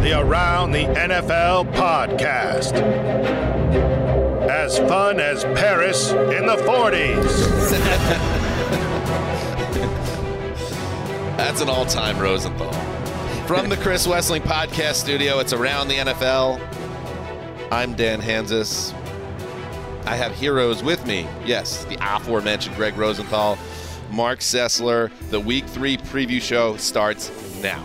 The Around the NFL podcast. As fun as Paris in the 40s. That's an all time Rosenthal. From the Chris Wesseling Podcast Studio, it's Around the NFL. I'm Dan Hanzus. I have heroes with me. Yes, the aforementioned Gregg Rosenthal, Marc Sessler. The Week 3 preview show starts now.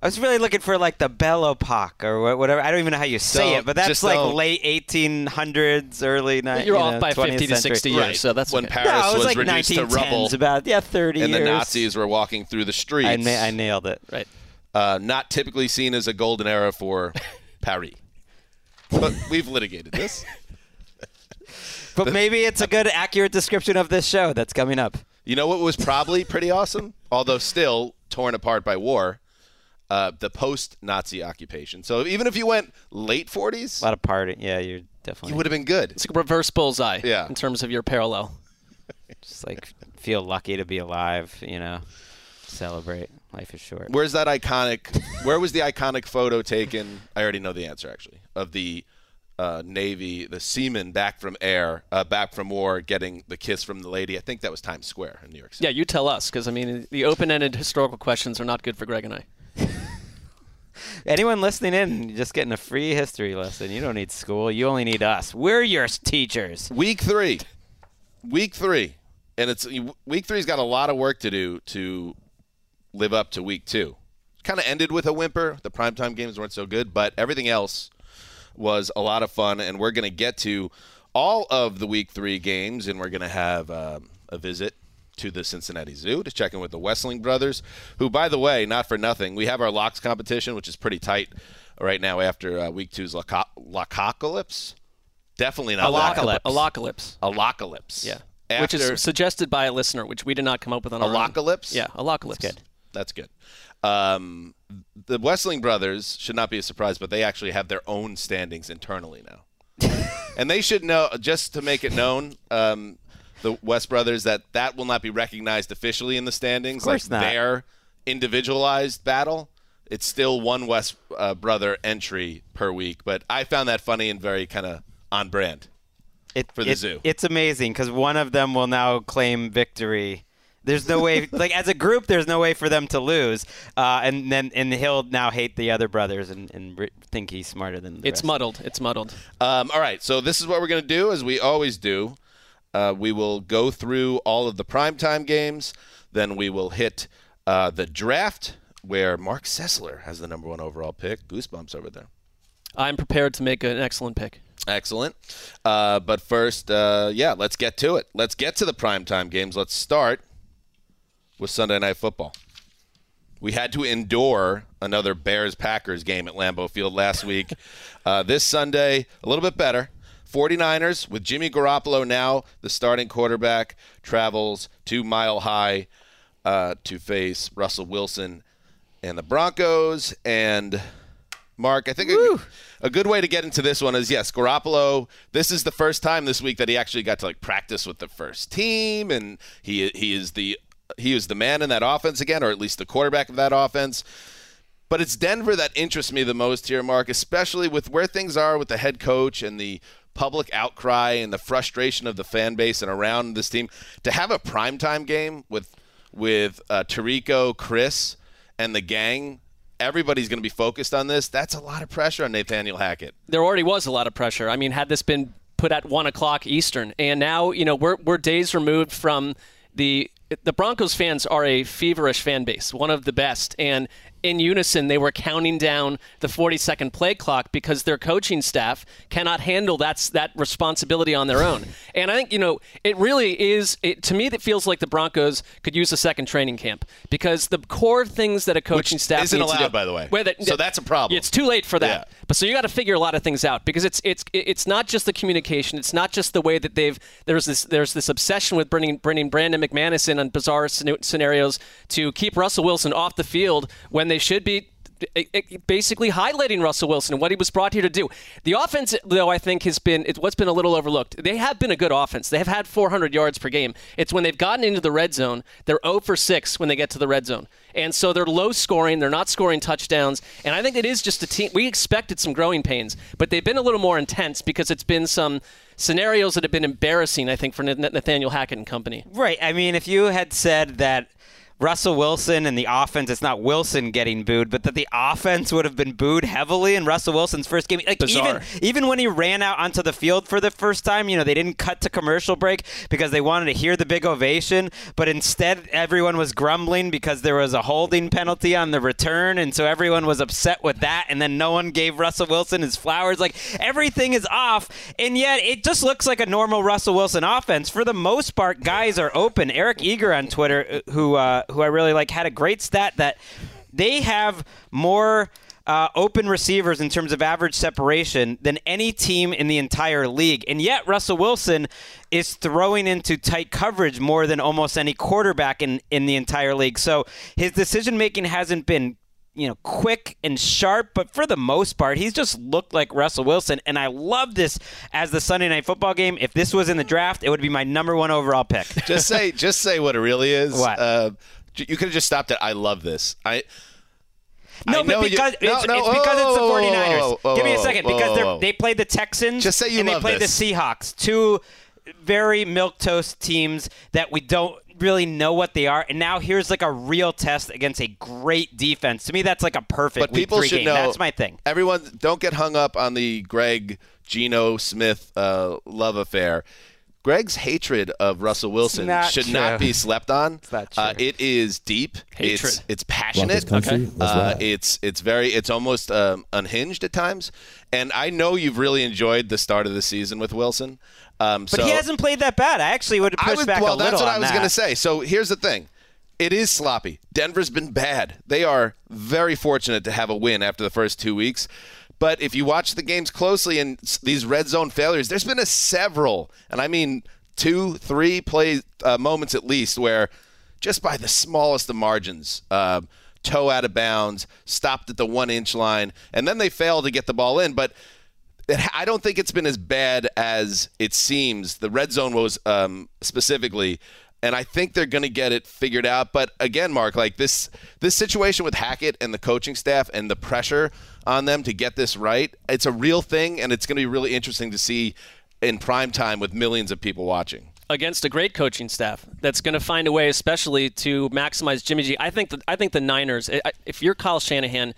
I was really looking for like the Belle Epoque or whatever. I don't even know how you say Don't- it, but that's just like don't. late 1800s, early 1900s. You're off by 50 to 60 years, Right. so that's when okay. Paris No, was, was, like reduced to rubble about yeah, 30 and years. the Nazis were walking through the streets. I, na- I nailed it. Right. uh, not typically seen as a golden era for Paris. But we've litigated this. But maybe it's a good, accurate description of this show that's coming up. You know what was probably pretty awesome, although still torn apart by war? Uh, the post-Nazi occupation. So even if you went late 40s, A lot of party. Yeah, you're definitely you would have been good. It's like a reverse bullseye Yeah. in terms of your parallel. just like feel lucky to be alive. You know, celebrate. Life is short. Where's that iconic? Where was the iconic photo taken? I already know the answer actually of the uh, Navy, the seaman back from air, uh, back from war, getting the kiss from the lady. I think that was Times Square in New York City. Yeah, you tell us, because I mean, the open-ended historical questions are not good for Gregg and I. Anyone listening in, just getting a free history lesson. You don't need school. You only need us. We're your teachers. Week three, week three, and it's week three's got a lot of work to do to live up to week two. Kind of ended with a whimper. The primetime games weren't so good, but everything else was a lot of fun, and we're going to get to all of the week three games, and we're going to have um, a visit to the Cincinnati Zoo to check in with the Wesseling brothers, who, by the way, not for nothing, we have our locks competition, which is pretty tight right now after uh, week two's lockocalypse. Definitely not Alocalypse. Alocalypse. Alocalypse. Yeah. which is suggested by a listener, which we did not come up with on our own. Alocalypse? Yeah, Alocalypse. good. That's good. Um, the Wesseling brothers should not be a surprise, but they actually have their own standings internally now. and they should know, just to make it known, um, the West brothers, that that will not be recognized officially in the standings. course like not. their individualized battle. It's still one West uh, brother entry per week, but I found that funny and very kind of on brand. It, For the it- zoo. It's amazing because one of them will now claim victory. There's no way, like as a group, there's no way for them to lose. Uh, and then and he'll now hate the other brothers and, and re- think he's smarter than the It's rest. muddled. It's muddled. Um, all right, so this is what we're going to do, as we always do. Uh, we will go through all of the primetime games. Then we will hit uh, the draft, where Marc Sessler has the number one overall pick. Goosebumps over there. I'm prepared to make an excellent pick. Excellent. Uh, but first, uh, yeah, let's get to it. Let's get to the primetime games. Let's start with Sunday Night Football. We had to endure another Bears Packers game at Lambeau Field last week. uh, this Sunday, a little bit better. 49ers, with Jimmy Garoppolo now the starting quarterback, travels to Mile High uh, to face Russell Wilson and the Broncos. And Marc, I think a, a good way to get into this one is yes, Garoppolo. This is the first time this week that he actually got to like practice with the first team, and he he is the he is the man in that offense again, or at least the quarterback of that offense. But it's Denver that interests me the most here, Marc, especially with where things are with the head coach and the public outcry and the frustration of the fan base and around this team. To have a primetime game with with uh, Tirico, Chris, and the gang, everybody's going to be focused on this. That's a lot of pressure on Nathaniel Hackett. there already was a lot of pressure. I mean, had this been put at one o'clock Eastern, and now you know we're we're days removed from the the Broncos fans are a feverish fan base, one of the best, and in unison they were counting down the 40 second play clock because their coaching staff cannot handle that's that responsibility on their own. and I think you know it really is it, to me that feels like the Broncos could use a second training camp because the core things that a coaching Which staff isn't allowed, do- by the way. That- So that's a problem. It's too late for that. Yeah. But so you got to figure a lot of things out because it's it's it's not just the communication. It's not just the way that they've there's this there's this obsession with bringing bringing Brandon McManus in on bizarre scenarios to keep Russell Wilson off the field when they should be i- i- basically highlighting Russell Wilson and what he was brought here to do. The offense, though, I think has been what's been a little overlooked. They have been a good offense. They have had 400 yards per game. It's when they've gotten into the red zone, they're 0 for 6 when they get to the red zone, and so they're low scoring. They're not scoring touchdowns, and I think it is just a team. We expected some growing pains, but they've been a little more intense because it's been some scenarios that have been embarrassing. I think for Nathaniel Hackett and company. Right. I mean, if you had said that Russell Wilson and the offense, it's not Wilson getting booed, but that the offense would have been booed heavily in Russell Wilson's first game. Like Bizarre. even even when he ran out onto the field for the first time, you know, they didn't cut to commercial break because they wanted to hear the big ovation, but instead everyone was grumbling because there was a holding penalty on the return, and so everyone was upset with that, and then no one gave Russell Wilson his flowers. Like everything is off, and yet it just looks like a normal Russell Wilson offense. For the most part, guys are open. Eric Eager on Twitter, uh, who uh, who I really like, had a great stat that they have more. Uh, open receivers in terms of average separation than any team in the entire league. And yet, Russell Wilson is throwing into tight coverage more than almost any quarterback in, in the entire league. So his decision making hasn't been you know, quick and sharp, but for the most part, he's just looked like Russell Wilson. And I love this as the Sunday night football game. If this was in the draft, it would be my number one overall pick. just say just say what it really is. What? Uh, you could have just stopped at I love this. I No, I but because no, it's, no, it's because it's the whoa, whoa, 49ers. whoa, whoa, Give me a second. because whoa, they're, whoa. they played the Texans Just say you and they played this. the Seahawks. Two very milquetoast teams that we don't really know what they are. And now here's like a real test against a great defense. To me, that's like a perfect but week people three should game. know. That's my thing. Everyone, don't get hung up on the Gregg Geno Smith uh, love affair. Gregg's hatred of Russell Wilson not should true. not be slept on. not Uh, it is deep. Hatred. It's it's passionate. country. Let's Uh, it's it's very it's almost um, unhinged at times. And I know you've really enjoyed the start of the season with Wilson. Um, But so he hasn't played that bad. I actually would have I pushed would, back well, a little that's what I was that. going to say. So here's the thing. It is sloppy. Denver's been bad. They are very fortunate to have a win after the first two weeks. But if you watch the games closely and these red zone failures, there's been a several, and I mean two, three play uh, moments at least, where just by the smallest of margins, uh, toe out of bounds, stopped at the one inch line, and then they fail to get the ball in. But it, I don't think it's been as bad as it seems. The red zone was um, specifically, and I think they're going to get it figured out. But again, Marc, like this this situation with Hackett and the coaching staff and the pressure on them to get this right, it's a real thing, and it's going to be really interesting to see in prime time with millions of people watching. against a great coaching staff that's going to find a way, especially to maximize Jimmy G. I think that I think the Niners. If you're Kyle Shanahan,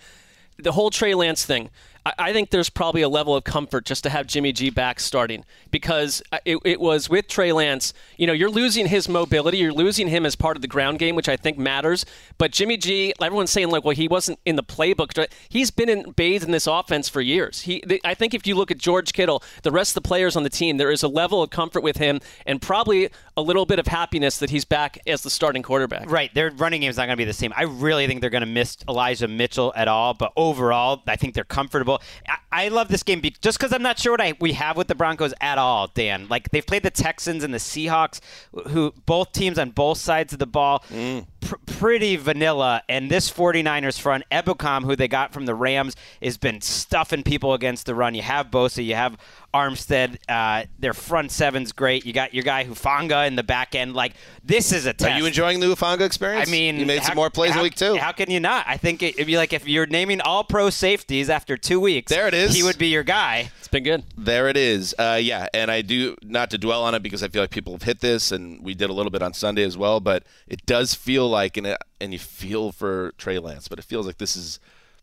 the whole Trey Lance thing. I, I think there's probably a level of comfort just to have Jimmy G back starting because it, it was with Trey Lance. You know, you're losing his mobility, you're losing him as part of the ground game, which I think matters. But Jimmy G, everyone's saying like, well, he wasn't in the playbook. He's been in, bathed in this offense for years. He, I think if you look at George Kittle, the rest of the players on the team, there is a level of comfort with him and probably a little bit of happiness that he's back as the starting quarterback. Right, their running game is not going to be the same. I really think they're going to miss Elijah Mitchell at all, but overall, I think they're comfortable. I, I love this game be- just because I'm not sure what I we have with the Broncos at all, Dan. Like they've played the Texans and the Seahawks, who both teams on both sides of the ball, mm. pr- pretty vanilla. And this 49ers front, Ebukam, who they got from the Rams, has been stuffing people against the run. You have Bosa, you have Armstead. Uh, their front seven's great. You got your guy Hufanga in the back end. Like this is a test. Are you enjoying the Hufanga experience? I mean, you made how- some more plays how, in week two. How can you not? I think it, it'd be like if you're naming all pro safeties after two weeks. There it is. He would be your guy. It's been good. There it is. Uh, yeah, and I do not to dwell on it because I feel like people have hit this, and we did a little bit on Sunday as well. But it does feel like, and, it, and you feel for Trey Lance, but it feels like this is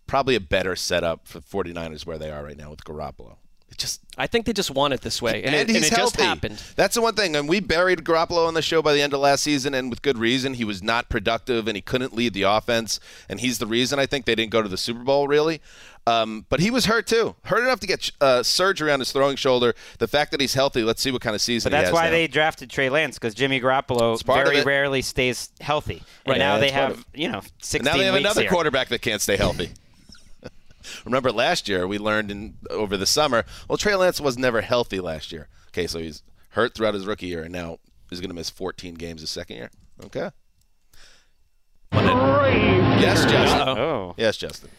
probably a better setup for 49ers where they are right now with Garoppolo. It just I think they just want it this way, and, it, he's and it healthy. just happened. That's the one thing. And we buried Garoppolo on the show by the end of last season, and with good reason. He was not productive, and he couldn't lead the offense. And he's the reason I think they didn't go to the Super Bowl, really. Um, but he was hurt too, hurt enough to get uh, surgery on his throwing shoulder. The fact that he's healthy, let's see what kind of season. But that's he has why now. they drafted Trey Lance because Jimmy Garoppolo very rarely stays healthy, and Right. now Yeah, they have you know 16 And now they have another here. quarterback that can't stay healthy. Remember last year we learned in over the summer. Well, Trey Lance was never healthy last year. Okay, so he's hurt throughout his rookie year, and now he's going to miss 14 games his second year. Okay. Yes, Justin. Oh. Yes, Justin.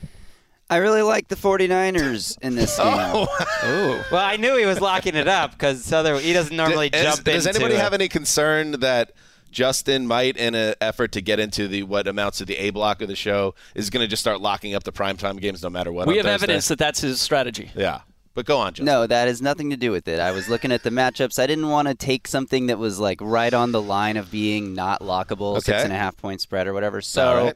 I really like the 49ers in this oh. game. Oh, Well, I knew he was locking it up because other he doesn't normally Does- jump does into. anybody it. have any concern that Justin might, in an effort to get into the what amounts to the A block of the show, is going to just start locking up the primetime games no matter what? We have Thursday? evidence that that's his strategy. Yeah, but go on, Justin. No, that has nothing to do with it. I was looking at the matchups. I didn't want to take something that was like right on the line of being not lockable, Okay. six and a half point spread or whatever. So All right.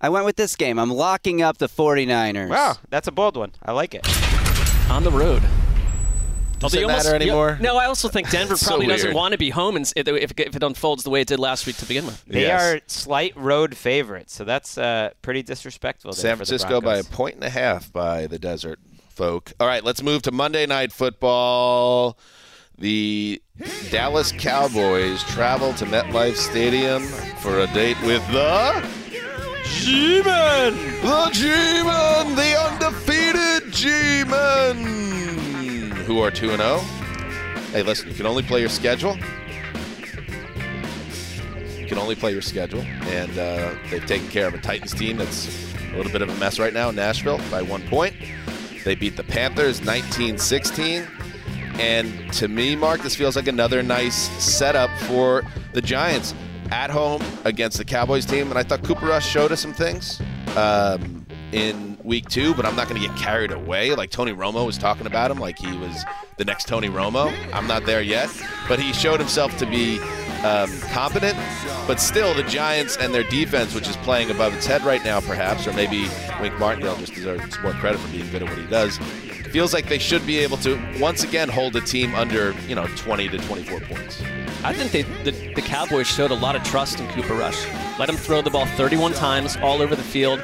I went with this game. I'm locking up the 49ers. Wow, that's a bold one. I like it. on the road. Does Although it you almost- matter anymore? no, I also think Denver It's so probably doesn't want to be home and if, if it unfolds the way it did last week to begin with. They Yes. are slight road favorites, so that's uh, pretty disrespectful. there San for the Francisco by a point and a half by the Desert folk. All right, let's move to Monday Night Football. The Dallas Cowboys travel to MetLife Stadium for a date with the G-Men. The G-Men, the undefeated G-Men, who are 2 0. Hey, listen, you can only play your schedule. You can only play your schedule, and uh, they've taken care of a Titans team that's a little bit of a mess right now Nashville by one point. They beat the Panthers 19 16. And to me, Marc, this feels like another nice setup for the Giants at home against the Cowboys team. And I thought Cooper Rush showed us some things um, in week two, but I'm not going to get carried away. Like Tony Romo was talking about him like he was the next Tony Romo. I'm not there yet, but he showed himself to be um, competent. But still, the Giants and their defense, which is playing above its head right now, perhaps, or maybe Wink Martindale just deserves more credit for being good at what he does. Feels like they should be able to once again hold a team under, you know, 20 to 24 points. I think they, the, the Cowboys showed a lot of trust in Cooper Rush. Let him throw the ball 31 times all over the field.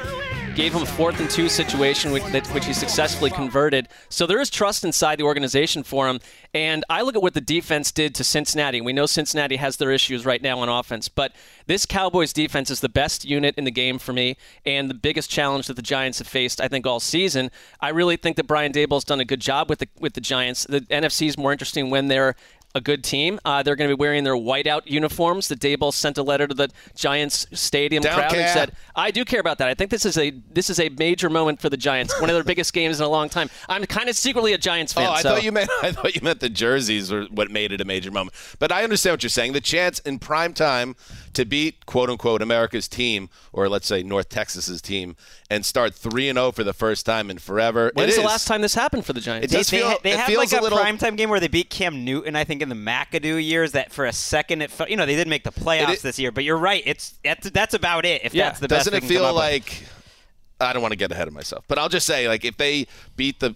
Gave him a fourth and two situation, which, he successfully converted. So there is trust inside the organization for him. And I look at what the defense did to Cincinnati. We know Cincinnati has their issues right now on offense, but this Cowboys defense is the best unit in the game for me and the biggest challenge that the Giants have faced, I think, all season. I really think that Brian Daboll's done a good job with the with the Giants. The NFC is more interesting when they're a good team. Uh, they're going to be wearing their whiteout uniforms. The Daboll sent a letter to the Giants stadium Don't crowd care. and said, "I do care about that. I think this is a this is a major moment for the Giants. One of their biggest games in a long time. I'm kind of secretly a Giants fan. Oh, I so- thought you meant I thought you meant the jerseys were what made it a major moment. But I understand what you're saying. The chance in prime time to beat quote unquote America's team, or let's say North Texas's team, and start three and zero for the first time in forever. When's it the last time this happened for the Giants? It They, does they, feel- ha- they it had feels like a a, little- primetime game where they beat Cam Newton, I think, in the McAdoo years. That for a second, it felt, you know they did make the playoffs It- this year. But you're right, it's that's, that's about it. If Yeah. that's the best, Doesn't they it feel up with. like I don't want to get ahead of myself, but I'll just say like if they beat the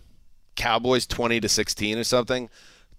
Cowboys twenty to sixteen or something,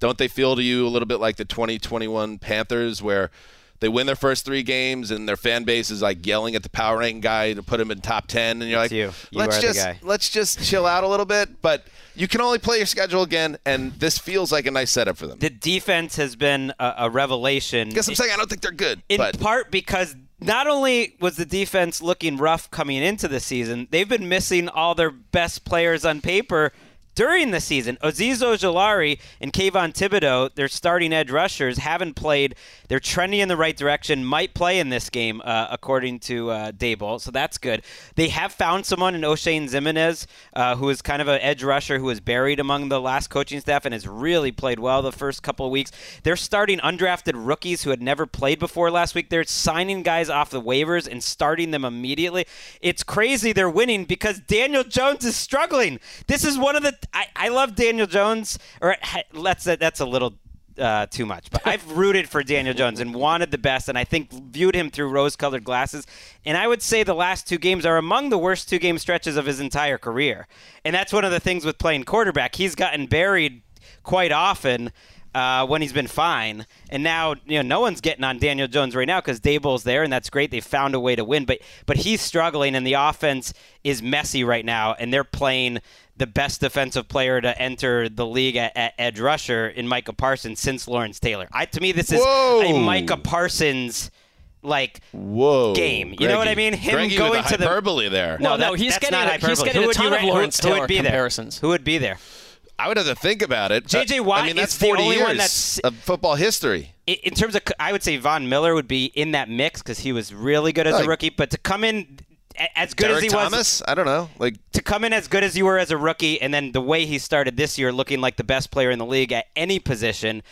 don't they feel to you a little bit like the twenty twenty one Panthers where they win their first three games and their fan base is like yelling at the power ranking guy to put him in top ten, and you're It's like, you. You let's just guy." let's just chill out a little bit. But you can only play your schedule again, and this feels like a nice setup for them. the defense has been a, a revelation. guess I'm saying I don't think they're good, in but part because not only was the defense looking rough coming into the season, they've been missing all their best players on paper during the season. Azeez Ojulari and Kayvon Thibodeaux, their starting edge rushers, haven't played. They're trending in the right direction. Might play in this game, uh, according to uh, Daboll, so that's good. They have found someone in Oshane Ximines, uh, who is kind of an edge rusher who was buried among the last coaching staff and has really played well the first couple of weeks. They're starting undrafted rookies who had never played before last week. They're signing guys off the waivers and starting them immediately. It's crazy they're winning because Daniel Jones is struggling. This is one of the I, I love Daniel Jones or let's that's a little uh, too much. But I've rooted for Daniel Jones and wanted the best, and I think viewed him through rose-colored glasses. And I would say the last two games are among the worst two-game stretches of his entire career. And that's one of the things with playing quarterback. He's gotten buried quite often uh, when he's been fine. And now, you know, no one's getting on Daniel Jones right now because Daboll's there, and that's great. They found a way to win, but but he's struggling, and the offense is messy right now, and they're playing the best defensive player to enter the league at, at edge rusher in Micah Parsons since Lawrence Taylor. I to me, this is Whoa. a Micah Parsons like Whoa. game. You know what I mean? Him Greggy going with the to the- hyperbole there. Well, no, that- he's getting not a- he's getting Who a ton you of ra- who- Lawrence who would Taylor be there? comparisons. Who would be there? I would have to think about it. J.J. Watt I mean, that's is the 40 only years one that's- of football history. In terms of, I would say Von Miller would be in that mix because he was really good as Like- a rookie. But to come in a- as good Derek as he was, Thomas? I don't know. Like to come in as good as you were as a rookie, and then the way he started this year, looking like the best player in the league at any position.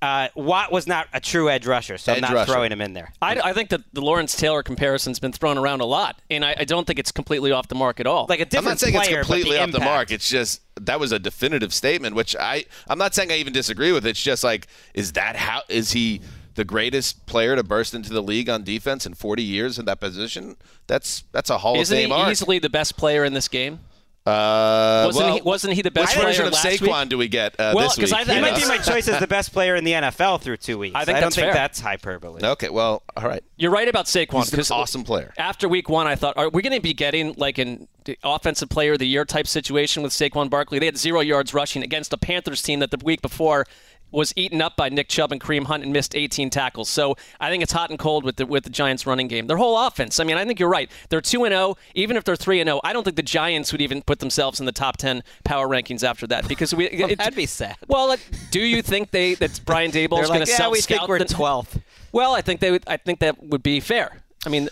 Uh, Watt was not a true edge rusher, so I'm not rusher. throwing him in there. I, I think that the Lawrence Taylor comparison's been thrown around a lot, and I, I don't think it's completely off the mark at all. Like a I'm different not saying player, it's completely the off the mark. It's just that was a definitive statement, which I I'm not saying I even disagree with. It's just like, is that how is he the greatest player to burst into the league on defense in 40 years in that position? That's that's a Hall Isn't of Fame he arc. easily the best player in this game? Uh, Wasn't well, he? Wasn't he the best Which player version of last Saquon week? do we get uh, Well, this 'cause week? I- He might know? be my choice as the best player in the NFL through two weeks. I think don't that's think that's hyperbole. Okay, well, all right. You're right about Saquon He's an awesome player. After week one, I thought, are we going to be getting like an offensive player of the year type situation with Saquon Barkley? They had zero yards rushing against a Panthers team that the week before was eaten up by Nick Chubb and Kareem Hunt and missed 18 tackles. So I think it's hot and cold with the with the Giants running game. Their whole offense. I mean, I think you're right. They're two and zero. Even if they're three and zero, I don't think the Giants would even put themselves in the top ten power rankings after that because we. it- that'd be sad. Well, like, do you think they that Brian Daboll is going like, to yeah, self we think scout? we're 12th. Well, I think they would. I think that would be fair. I mean,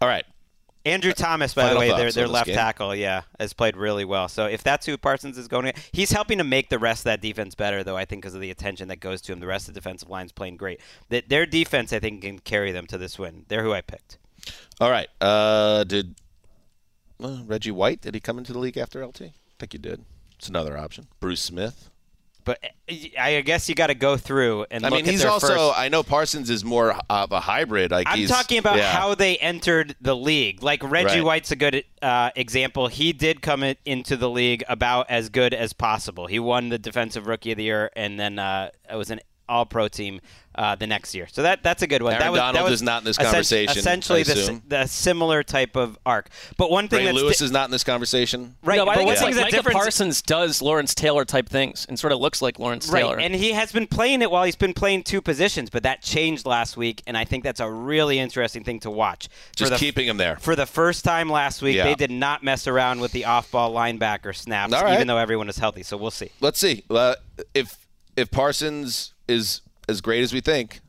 All right. Andrew Thomas, by Final the way, their, their left tackle, yeah, has played really well. So if that's who Parsons is going to, he's helping to make the rest of that defense better, though, I think, because of the attention that goes to him. The rest of the defensive line's playing great. That Their defense, I think, can carry them to this win. They're who I picked. All right. Uh, did uh, Reggie White? Did he come into the league after LT? I think he did. It's another option. Bruce Smith. But uh, I guess you got to go through and I look mean, at he's their also. first- I know Parsons is more of a hybrid. Like I'm talking about yeah. how they entered the league. Like Reggie Right. White's a good uh, example. He did come in, into the league about as good as possible. He won the Defensive Rookie of the Year, and then uh, it was an All-Pro team uh, the next year. So that that's a good one. Aaron that was, that Donald was is not in this conversation, Essentially, I the, assume. the similar type of arc. But one thing Ray that's Lewis di- is not in this conversation. right. no, but I but think one thing like that's Micah different. Parsons does Lawrence Taylor type things and sort of looks like Lawrence Right, Taylor. and he has been playing it while he's been playing two positions, but that changed last week, and I think that's a really interesting thing to watch. For Just the- keeping him there. For the first time last week, Yeah. they did not mess around with the off-ball linebacker snaps, All right. even though everyone is healthy. So we'll see. Let's see. Uh, if if Parsons is as great as we think,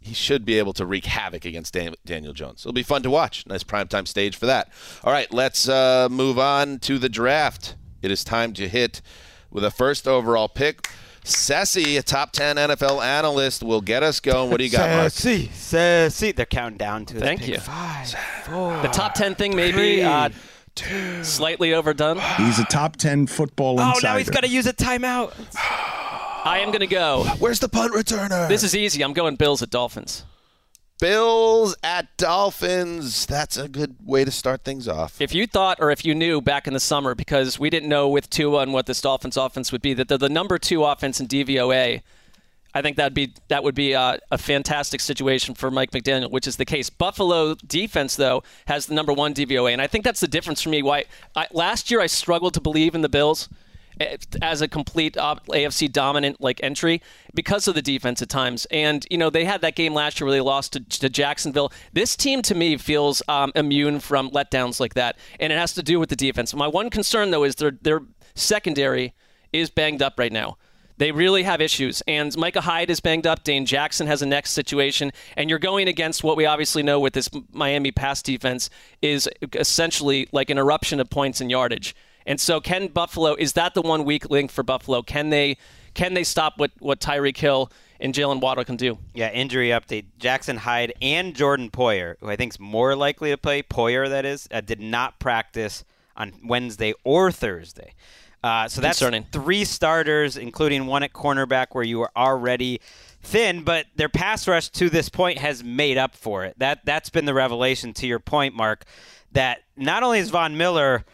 he should be able to wreak havoc against Dan- Daniel Jones. It'll be fun to watch. Nice primetime stage for that. All right, let's uh, move on to the draft. It is time to hit with a first overall pick. Sassy, a top 10 NFL analyst, will get us going. What do you got, Marc? Sassy, sassy. They're counting down to Thank you. Five, four. the top ten thing may be uh, slightly overdone. He's a top 10 football insider. Oh, insider. now he's got to use a timeout. I am going to go. Where's the punt returner? This is easy. I'm going Bills at Dolphins. Bills at Dolphins. That's a good way to start things off. If you thought or if you knew back in the summer, because we didn't know with Tua and what this Dolphins offense would be, that they're the number two offense in DVOA, I think that'd be that would be uh, a fantastic situation for Mike McDaniel, which is the case. Buffalo defense though has the number one DVOA, and I think that's the difference for me. Why I, last year I struggled to believe in the Bills as a complete AFC dominant like entry because of the defense at times. And you know they had that game last year where they lost to, to Jacksonville. This team to me feels um, immune from letdowns like that, and it has to do with the defense. My one concern though is their their secondary is banged up right now. They really have issues. And Micah Hyde is banged up. Dane Jackson has a next situation. And you're going against what we obviously know with this Miami pass defense is essentially like an eruption of points and yardage. And so can Buffalo is that the one weak link for Buffalo? Can they can they stop what, what Tyreek Hill and Jaylen Waddle can do? Yeah, injury update. Jackson Hyde and Jordan Poyer, who I think is more likely to play, Poyer that is, uh, did not practice on Wednesday or Thursday. Uh, so that's Concerning. three starters, including one at cornerback where you are already thin, but their pass rush to this point has made up for it. That that's been the revelation to your point, Marc, that not only is Von Miller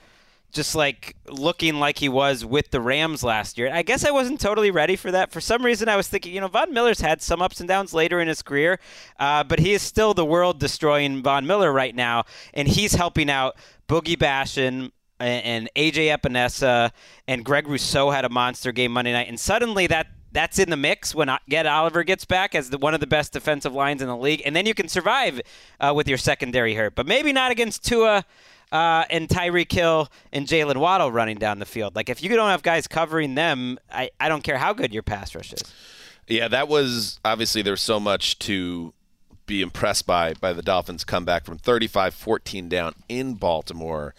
just like looking like he was with the Rams last year. I guess I wasn't totally ready for that. For some reason, I was thinking, you know, Von Miller's had some ups and downs later in his career, uh, but he is still the world destroying Von Miller right now, and he's helping out Boogie Basham. And AJ Epenesa and Greg Rousseau had a monster game Monday night, and suddenly that that's in the mix when Ed Oliver gets back as the, one of the best defensive lines in the league, and then you can survive uh, with your secondary hurt, but maybe not against Tua uh, and Tyreek Hill and Jaylen Waddle running down the field. Like if you don't have guys covering them, I, I don't care how good your pass rush is. Yeah, that was obviously there's so much to be impressed by by the Dolphins comeback from 35-14 down in Baltimore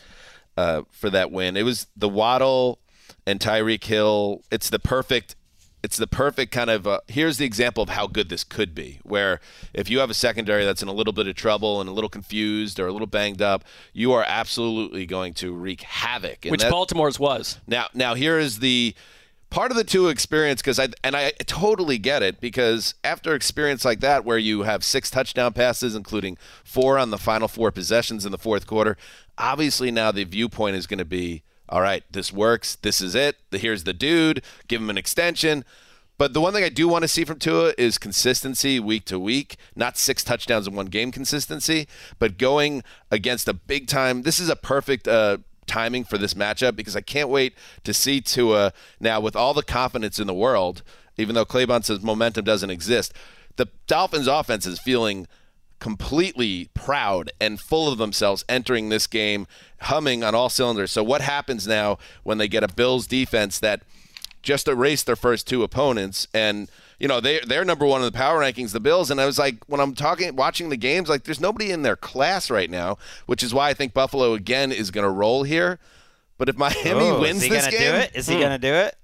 uh, for that win. It was the Waddle and Tyreek Hill. It's the perfect it's the perfect kind of uh, here's the example of how good this could be where if you have a secondary that's in a little bit of trouble and a little confused or a little banged up you are absolutely going to wreak havoc and Which that- Baltimore's was. now, now here is the part of the Tua experience because I and I totally get it because after experience like that where you have six touchdown passes, including four on the final four possessions in the fourth quarter, obviously now the viewpoint is going to be all right. This works. This is it. Here's the dude. Give him an extension. But the one thing I do want to see from Tua is consistency week to week, not six touchdowns in one game consistency, but going against a big time. This is a perfect uh, timing for this matchup because I can't wait to see Tua now with all the confidence in the world, even though Claybon says momentum doesn't exist. The Dolphins offense is feeling completely proud and full of themselves entering this game, humming on all cylinders. So, what happens now when they get a Bills defense that just erased their first two opponents and you know they they're number one in the power rankings the bills and i was like when i'm talking watching the games like there's nobody in their class right now which is why i think buffalo again is going to roll here but if miami Oh, wins is he this gonna game do it? Is he Hmm. gonna do it?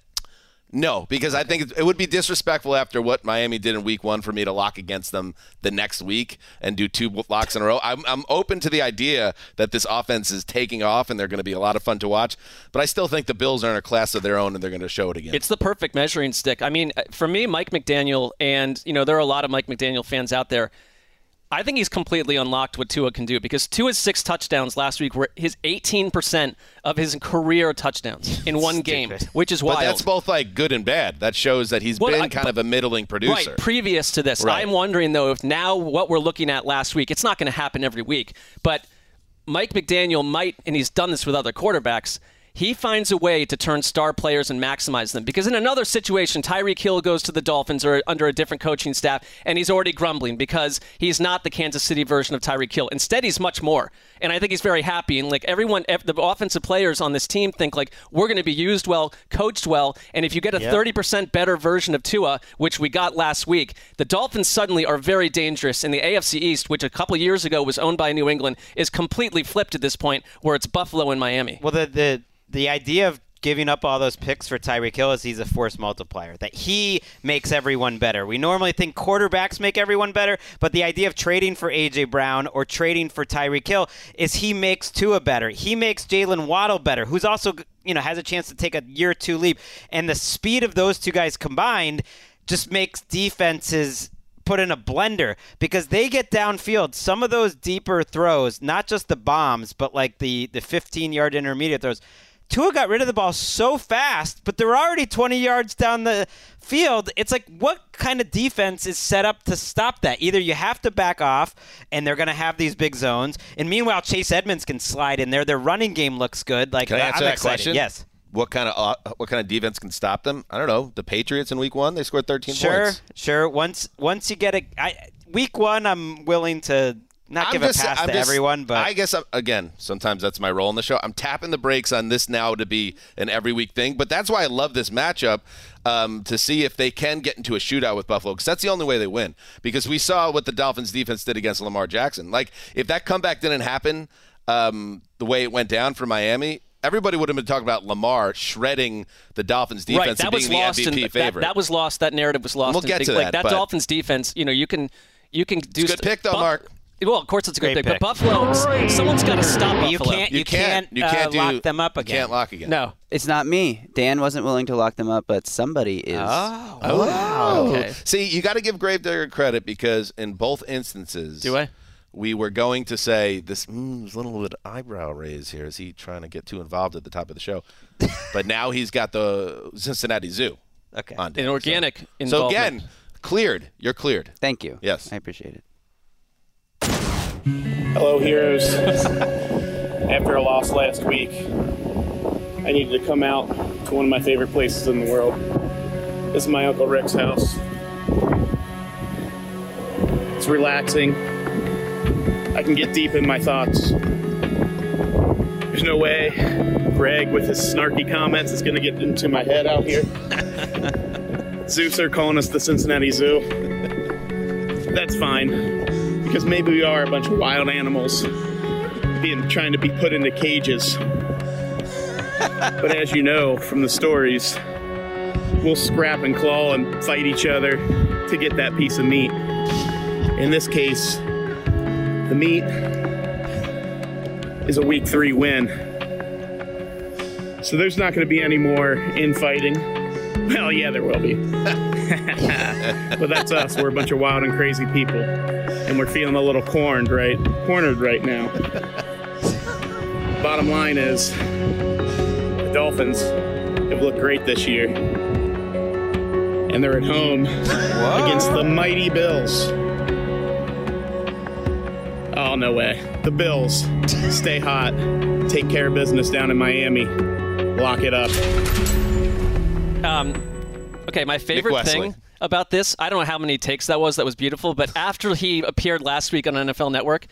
No because i think it, would be disrespectful after what miami did in week one for me to lock against them the next week and do two locks in a row i'm, I'm open to the idea that this offense is taking off and they're going to be a lot of fun to watch but i still think the bills are in a class of their own and they're going to show it again It's the perfect measuring stick. I mean, uh, for me, Mike McDaniel, and you know there are a lot of Mike McDaniel fans out there. I think he's completely unlocked what Tua can do because Tua's six touchdowns last week were his 18% of his career touchdowns in one game, which is wild. But that's both like good and bad. That shows that he's Well, been I- kind of a middling producer. Right, previous to this. Right. I'm wondering, though, if now what we're looking at last week, it's not going to happen every week, but Mike McDaniel might, and he's done this with other quarterbacks, he finds a way to turn star players and maximize them. Because in another situation, Tyreek Hill goes to the Dolphins or under a different coaching staff, and he's already grumbling because he's not the Kansas City version of Tyreek Hill. Instead, he's much more. And I think he's very happy. And like everyone, the offensive players on this team think like we're going to be used well, coached well, and if you get a 30% better version of Tua, which we got last week, the Dolphins suddenly are very dangerous. And the AFC East, which a couple years ago was owned by New England, is completely flipped at this point, where it's Buffalo and Miami. Well, the the the idea of giving up all those picks for Tyreek Hill is he's a force multiplier. That he makes everyone better. We normally think quarterbacks make everyone better, but the idea of trading for AJ Brown or trading for Tyreek Hill is he makes Tua better. He makes Jaylen Waddle better, who's also you know has a chance to take a year or two leap. And the speed of those two guys combined just makes defenses put in a blender because they get downfield. Some of those deeper throws, not just the bombs, but like the the 15 yard intermediate throws. Tua got rid of the ball so fast, but they're already 20 yards down the field. It's like, what kind of defense is set up to stop that? Either you have to back off, and they're going to have these big zones, and meanwhile, Chase Edmonds can slide in there. Their running game looks good. Like, Can I I'm that excited. question? Yes. What kind of uh, what kind of defense can stop them? I don't know. The Patriots in Week One they scored 13 Sure, points. sure. Once once you get a I, week one, I'm willing to not I'm give just- a pass I'm to just- everyone, but I guess I'm, again, sometimes that's my role in the show. I'm tapping the brakes on this now to be an every week thing, but that's why I love this matchup um, to see if they can get into a shootout with Buffalo because that's the only way they win. Because we saw what the Dolphins defense did against Lamar Jackson. Like if that comeback didn't happen um, the way it went down for Miami. Everybody would have been talking about Lamar shredding the Dolphins defense right, that and was being lost the MVP in, that, favorite. that was lost. That narrative was lost. We'll get big- to like, that, that Dolphins defense. You know, you can you can do It's a good st- pick, though, Bu- Marc. Well, of course it's a good Great pick, pick. but Buffalo, someone's got to stop But you Buffalo. can't- you, you can't, can't, you can't uh, do, lock them up again. you again. can't lock again. no. It's not me. Dan wasn't willing to lock them up, but somebody is. oh, Oh, Okay. See, you got to give Gravedigger credit because in both instances, Do I? we were going to say this mm, a little bit eyebrow raise here. Is he trying to get too involved at the top of the show? but now he's got the Cincinnati Zoo Okay. on deck. An organic So, so again, cleared. You're cleared. Thank you. Yes. I appreciate it. Hello, heroes. After a loss last week, I needed to come out to one of my favorite places in the world. This is my Uncle Rick's house. It's relaxing. I can get deep in my thoughts. There's no way Gregg, with his snarky comments, is going to get into my head out here. Zeus are calling us the Cincinnati Zoo. That's fine, because maybe we are a bunch of wild animals being trying to be put into cages. but as you know from the stories, we'll scrap and claw and fight each other to get that piece of meat. In this case, the meat is a week three win. So there's not going to be any more infighting. Well, yeah, there will be. but that's us. We're a bunch of wild and crazy people. And we're feeling a little cornered right cornered right now. Bottom line is the Dolphins have looked great this year. And they're at home against the mighty Bills. Oh, no way. The Bills stay hot, take care of business down in Miami, lock it up. Um, okay, my favorite thing about this, I don't know how many takes that was. That was beautiful. But after he appeared last week on NFL Network,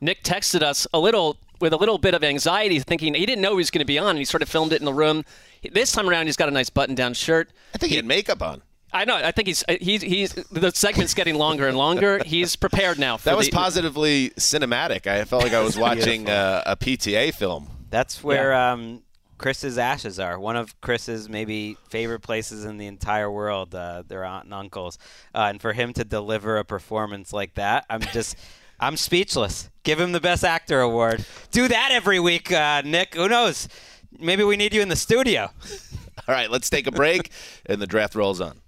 Nick texted us a little with a little bit of anxiety, thinking he didn't know he was going to be on, and he sort of filmed it in the room. This time around, he's got a nice button-down shirt. I think he had makeup on. I know. I think he's he's he's the segment's getting longer and longer. He's prepared now. For That was the, positively cinematic. I felt like I was watching uh, a PTA film. That's where um, Chris's ashes are. One of Chris's maybe favorite places in the entire world. Uh, their aunt and uncles, uh, and for him to deliver a performance like that, I'm just. I'm speechless. Give him the Best Actor award. Do that every week, uh, Nick. Who knows? Maybe we need you in the studio. All right, let's take a break, and the draft rolls on.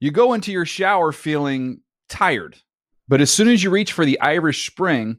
You go into your shower feeling tired, but as soon as you reach for the Irish Spring,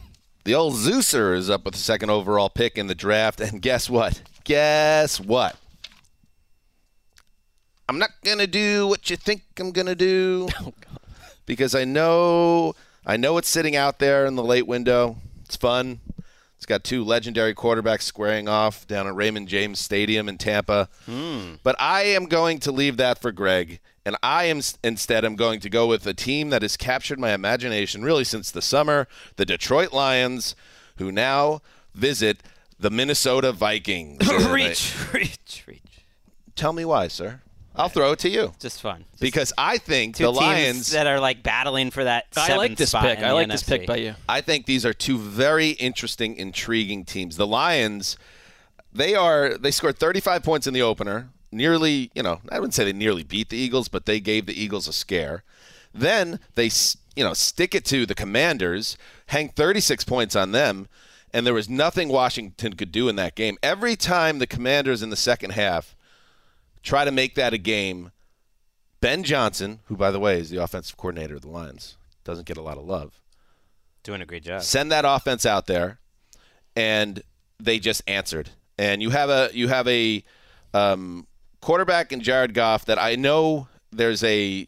The old Zeuser is up with the second overall pick in the draft, and guess what? Guess what? I'm not gonna do what you think I'm gonna do, oh, because I know I know it's sitting out there in the late window. It's fun. It's got two legendary quarterbacks squaring off down at Raymond James Stadium in Tampa. Hmm. But I am going to leave that for Gregg, and I am instead am going to go with a team that has captured my imagination really since the summer, the Detroit Lions, who now visit the Minnesota Vikings. reach, reach, reach. Tell me why, sir. I'll throw it to you Just fun. Just because I think two the teams Lions. that are like battling for that. I like seventh this spot pick. I the like this pick by you. I think these are two very interesting, intriguing teams. The Lions, they are they scored 35 points in the opener. Nearly, you know, I wouldn't say they nearly beat the Eagles, but they gave the Eagles a scare. Then they, you know, stick it to the Commanders, hang 36 points on them, and there was nothing Washington could do in that game. Every time the Commanders in the second half try to make that a game, Ben Johnson, who by the way is the offensive coordinator of the Lions, doesn't get a lot of love Doing a great job. send that offense out there, and they just answered. And you have a you have a um, quarterback in Jared Goff that I know there's a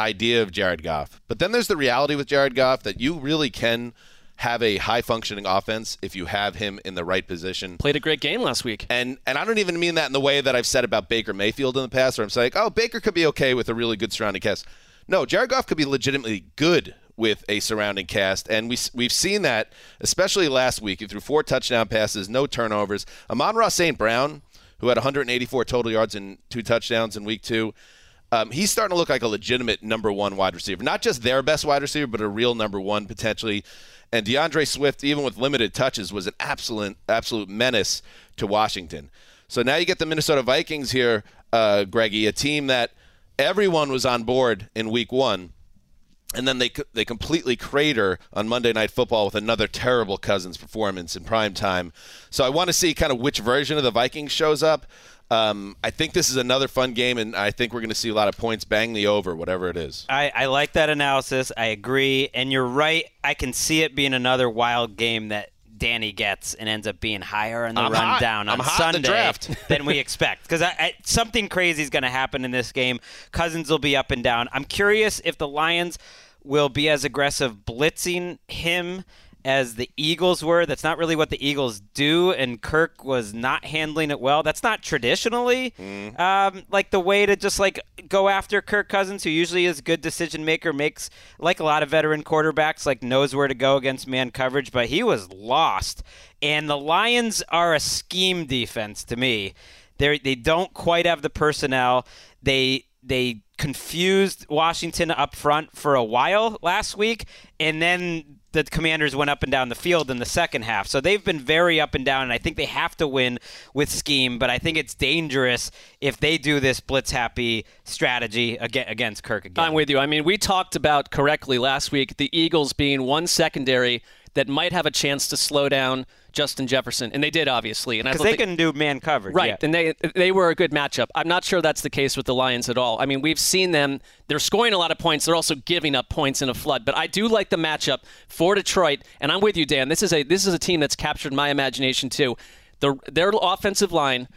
idea of Jared Goff, but then there's the reality with Jared Goff that you really can have a high functioning offense if you have him in the right position. Played a great game last week. And and I don't even mean that in the way that I've said about Baker Mayfield in the past, where I'm saying, oh, Baker could be okay with a really good surrounding cast. No, Jared Goff could be legitimately good with a surrounding cast, and we we've seen that, especially last week. He threw four touchdown passes, no turnovers. Amon-Ra St. Brown, who had 184 total yards and two touchdowns in week two. Um, he's starting to look like a legitimate number one wide receiver, not just their best wide receiver, but a real number one potentially. And D'Andre Swift, even with limited touches, was an absolute absolute menace to Washington. So now you get the Minnesota Vikings here, uh, Greggy, a team that everyone was on board in Week One and then they they completely crater on Monday Night Football with another terrible Cousins performance in prime time. So I want to see kind of which version of the Vikings shows up. Um, I think this is another fun game, and I think we're going to see a lot of points bang the over, whatever it is. I, I like that analysis. I agree, and you're right. I can see it being another wild game that Danny gets and ends up being higher in the I'm rundown hot. on I'm hot in the Sunday draft. than we expect. Because something crazy is going to happen in this game. Cousins will be up and down. I'm curious if the Lions will be as aggressive blitzing him as the Eagles were. That's not really what the Eagles do, and Kirk was not handling it well. That's not traditionally um, like the way to just like go after Kirk Cousins, who usually is a good decision maker, makes like a lot of veteran quarterbacks, like knows where to go against man coverage. But he was lost, and the Lions are a scheme defense to me. They they don't quite have the personnel. They they confused Washington up front for a while last week, and then the Commanders went up and down the field in the second half. So they've been very up and down, and I think they have to win with scheme. But I think it's dangerous if they do this blitz happy strategy aga- against Kirk again. I'm with you. I mean, we talked about correctly last week the Eagles being one secondary that might have a chance to slow down Justin Jefferson, and they did obviously. And because thought they can do man coverage, Right, yeah. and they they were a good matchup. I'm not sure that's the case with the Lions at all. I mean, we've seen them; they're scoring a lot of points. They're also giving up points in a flood. But I do like the matchup for Detroit, and I'm with you, Dan. This is a this is a team that's captured my imagination too. The, their offensive line,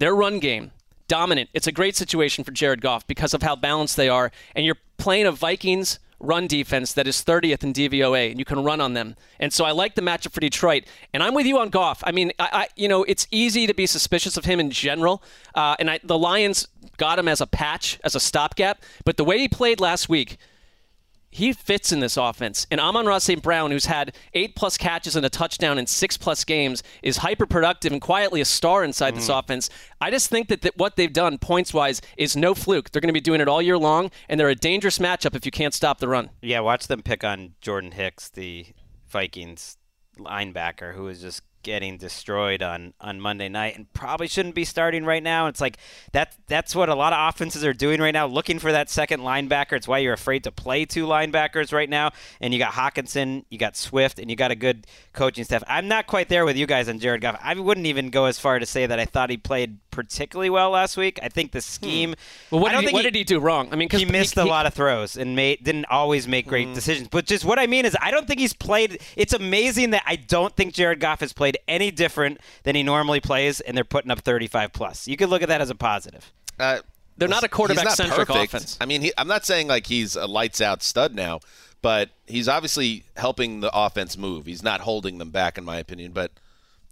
their run game, dominant. It's a great situation for Jared Goff because of how balanced they are, and you're playing a Vikings run defense that is 30th in DVOA, and you can run on them. And so I like the matchup for Detroit. And I'm with you on Goff. I mean, I, I you know, it's easy to be suspicious of him in general. Uh, and I, the Lions got him as a patch, as a stopgap. But the way he played last week, he fits in this offense. And Amon-Ra St. Brown, who's had eight plus catches and a touchdown in six plus games, is hyper productive and quietly a star inside this mm-hmm. offense. I just think that, that what they've done points wise is no fluke. They're going to be doing it all year long, and they're a dangerous matchup if you can't stop the run. Yeah, watch them pick on Jordan Hicks, the Vikings linebacker, who is just getting destroyed on, on Monday night and probably shouldn't be starting right now. It's like that that's what a lot of offenses are doing right now, looking for that second linebacker. It's why you're afraid to play two linebackers right now. And you got Hockenson, you got Swift, and you got a good coaching staff. I'm not quite there with you guys on Jared Goff. I wouldn't even go as far to say that I thought he played particularly well last week. I think the hmm. scheme. Well, what, I don't did, he, think what did he do wrong? I mean, he missed a lot of throws and made, didn't always make great hmm. decisions. But just what I mean is, I don't think he's played. It's amazing that I don't think Jared Goff has played any different than he normally plays, and they're putting up 35 plus. You could look at that as a positive. Uh, They're not a he's not quarterback-centric perfect. offense. I mean, he, I'm not saying like he's a lights out stud now, but he's obviously helping the offense move. He's not holding them back, in my opinion. But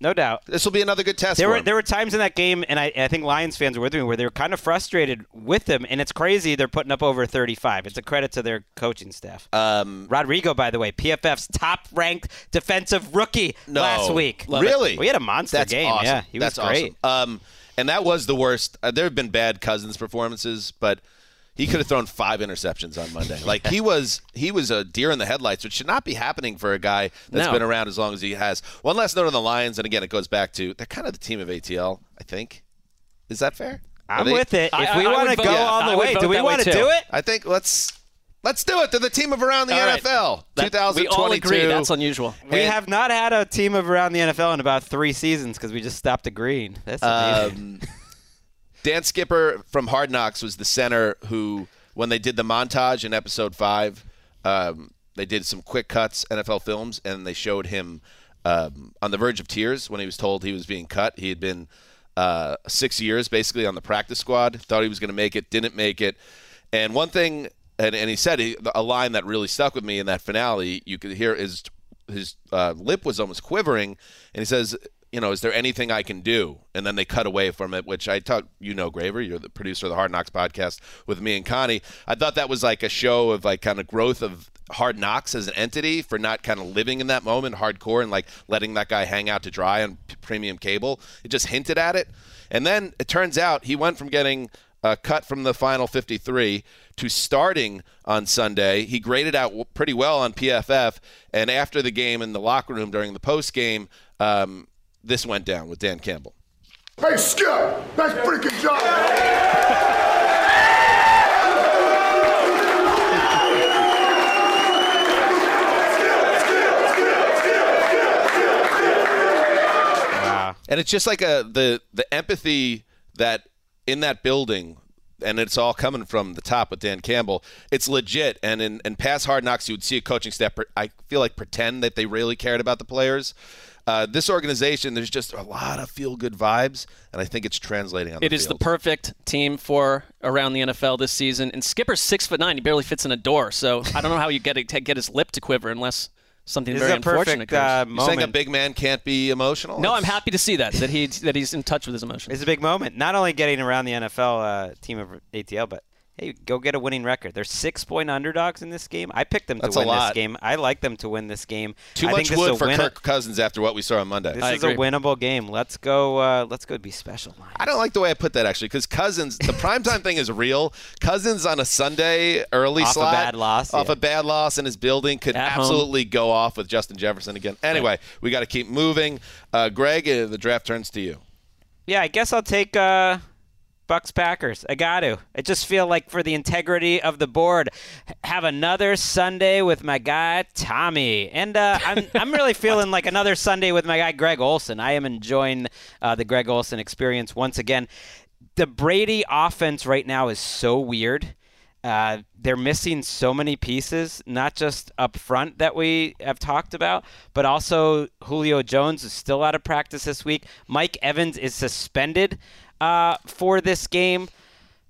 No doubt. this will be another good test There were him. there were times in that game, and I, I think Lions fans were with me, where they were kind of frustrated with him, and it's crazy they're putting up over 35. It's a credit to their coaching staff. um, Rodrigo, by the way, PFF's top-ranked defensive rookie no, last week. really? We had a monster That's game. Awesome. Yeah, he was That's great. awesome. Um, and that was the worst. Uh, there have been bad Cousins performances, but he could have thrown five interceptions on Monday. Like he was, he was a deer in the headlights, which should not be happening for a guy that's No. been around as long as he has. One last note on the Lions, and again, it goes back to they're kind of the team of ATL. I think. Is that fair? I'm they- with it. If I- we I- I want to go vote- all the way, do we want to do it? I think let's let's do it. They're the team of around the All right. NFL. That- we all agree that's unusual. We And- have not had a team of around the NFL in about three seasons because we just stopped agreeing. That's amazing. Um, Dan Skipper from Hard Knocks was the center who, when they did the montage in episode five, um, they did some quick cuts, NFL films, and they showed him um, on the verge of tears when he was told he was being cut. He had been uh, six years basically on the practice squad, thought he was going to make it, didn't make it. And one thing, and, and he said he, a line that really stuck with me in that finale, you could hear his his uh, lip was almost quivering, and he says, "You know, is there anything I can do?" And then they cut away from it, which I thought you know, Graver, you're the producer of the Hard Knocks podcast with me and Connie. I thought that was like a show of like kind of growth of Hard Knocks as an entity for not kind of living in that moment hardcore and like letting that guy hang out to dry on premium cable. It just hinted at it, and then it turns out he went from getting uh, cut from the final 53 to starting on Sunday. He graded out pretty well on PFF, and after the game in the locker room during the post game, um, this went down with Dan Campbell. Hey, Skip! Nice freaking job! And it's just like a the the empathy that in that building, and it's all coming from the top with Dan Campbell. It's legit. And in, in past hard knocks, you would see a coaching staff. I feel like pretend that they really cared about the players. Uh, this organization, there's just a lot of feel good vibes, and I think it's translating on. It the is the perfect team for around the NFL this season. And Skipper's six foot nine; he barely fits in a door. So I don't know how you get it, get his lip to quiver unless something This very is a unfortunate perfect uh, occurs. You're saying a big man can't be emotional? no, I'm happy to see that that he that he's in touch with his emotions. It's a big moment. Not only getting around the NFL uh, team of ATL, but hey, go get a winning record. They're six point underdogs in this game. I picked them to That's a win lot. this game. I like them to win this game. Too I much think this wood is a for win- Kirk Cousins after what we saw on Monday. This I is a winnable game. Let's go. Uh, let's go be special. Lions. I don't like the way I put that actually, because Cousins, the primetime thing is real. Cousins on a Sunday early Off a bad loss, off yeah. a bad loss in his building, could At home. absolutely go off with Justin Jefferson again. Anyway, we got to keep moving. Uh, Gregg, uh, the draft turns to you. Yeah, I guess I'll take uh, Bucs Packers. I got to. I just feel like for the integrity of the board, have another Sunday with my guy Tommy, and uh, I'm I'm really feeling like another Sunday with my guy Greg Olsen. I am enjoying uh, the Greg Olsen experience once again. The Brady offense right now is so weird. Uh, they're missing so many pieces, not just up front that we have talked about, but also Julio Jones is still out of practice this week. Mike Evans is suspended uh, for this game.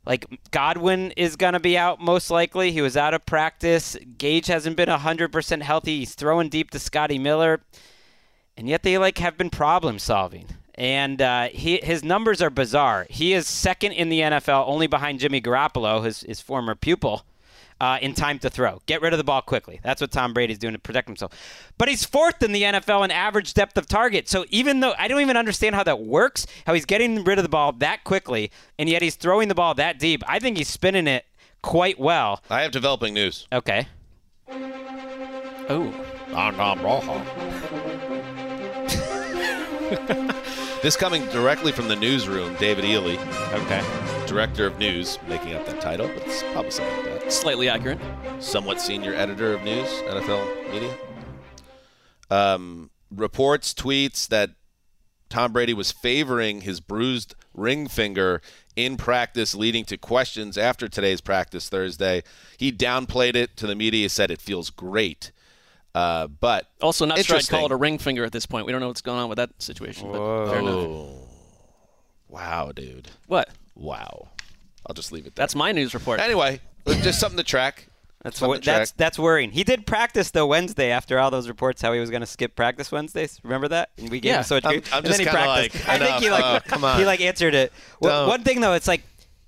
Like Godwin is going to be out most likely. He was out of practice. Gage hasn't been 100% healthy. He's throwing deep to Scotty Miller and yet they like have been problem solving. And uh, he, his numbers are bizarre. He is second in the NFL, only behind Jimmy Garoppolo, his, his former pupil, uh, in time to throw. Get rid of the ball quickly. That's what Tom Brady's doing to protect himself. But he's fourth in the NFL in average depth of target. So even though I don't even understand how that works, how he's getting rid of the ball that quickly, and yet he's throwing the ball that deep, I think he's spinning it quite well. I have developing news. Okay. oh, This coming directly from the newsroom, David Ely, Okay. director of news, making up that title, but it's probably something like that. slightly accurate. somewhat senior editor of news, NFL media. Um, reports, tweets that Tom Brady was favoring his bruised ring finger in practice, leading to questions after today's practice Thursday. He downplayed it to the media, said it feels great. Uh, but Also, not sure I'd call it a ring finger at this point. We don't know what's going on with that situation. But fair enough. oh, wow, dude, What? wow. I'll just leave it there. That's my news report. Anyway, just something to track. That's Something wor- to track. that's that's worrying. He did practice though Wednesday after all those reports how he was going to skip practice Wednesdays. Remember that? And we gave Yeah. him so much I'm- grief. I'm and just then he kinda practiced. like, I think he like Uh, come on. he like answered it. Well, one thing though, it's like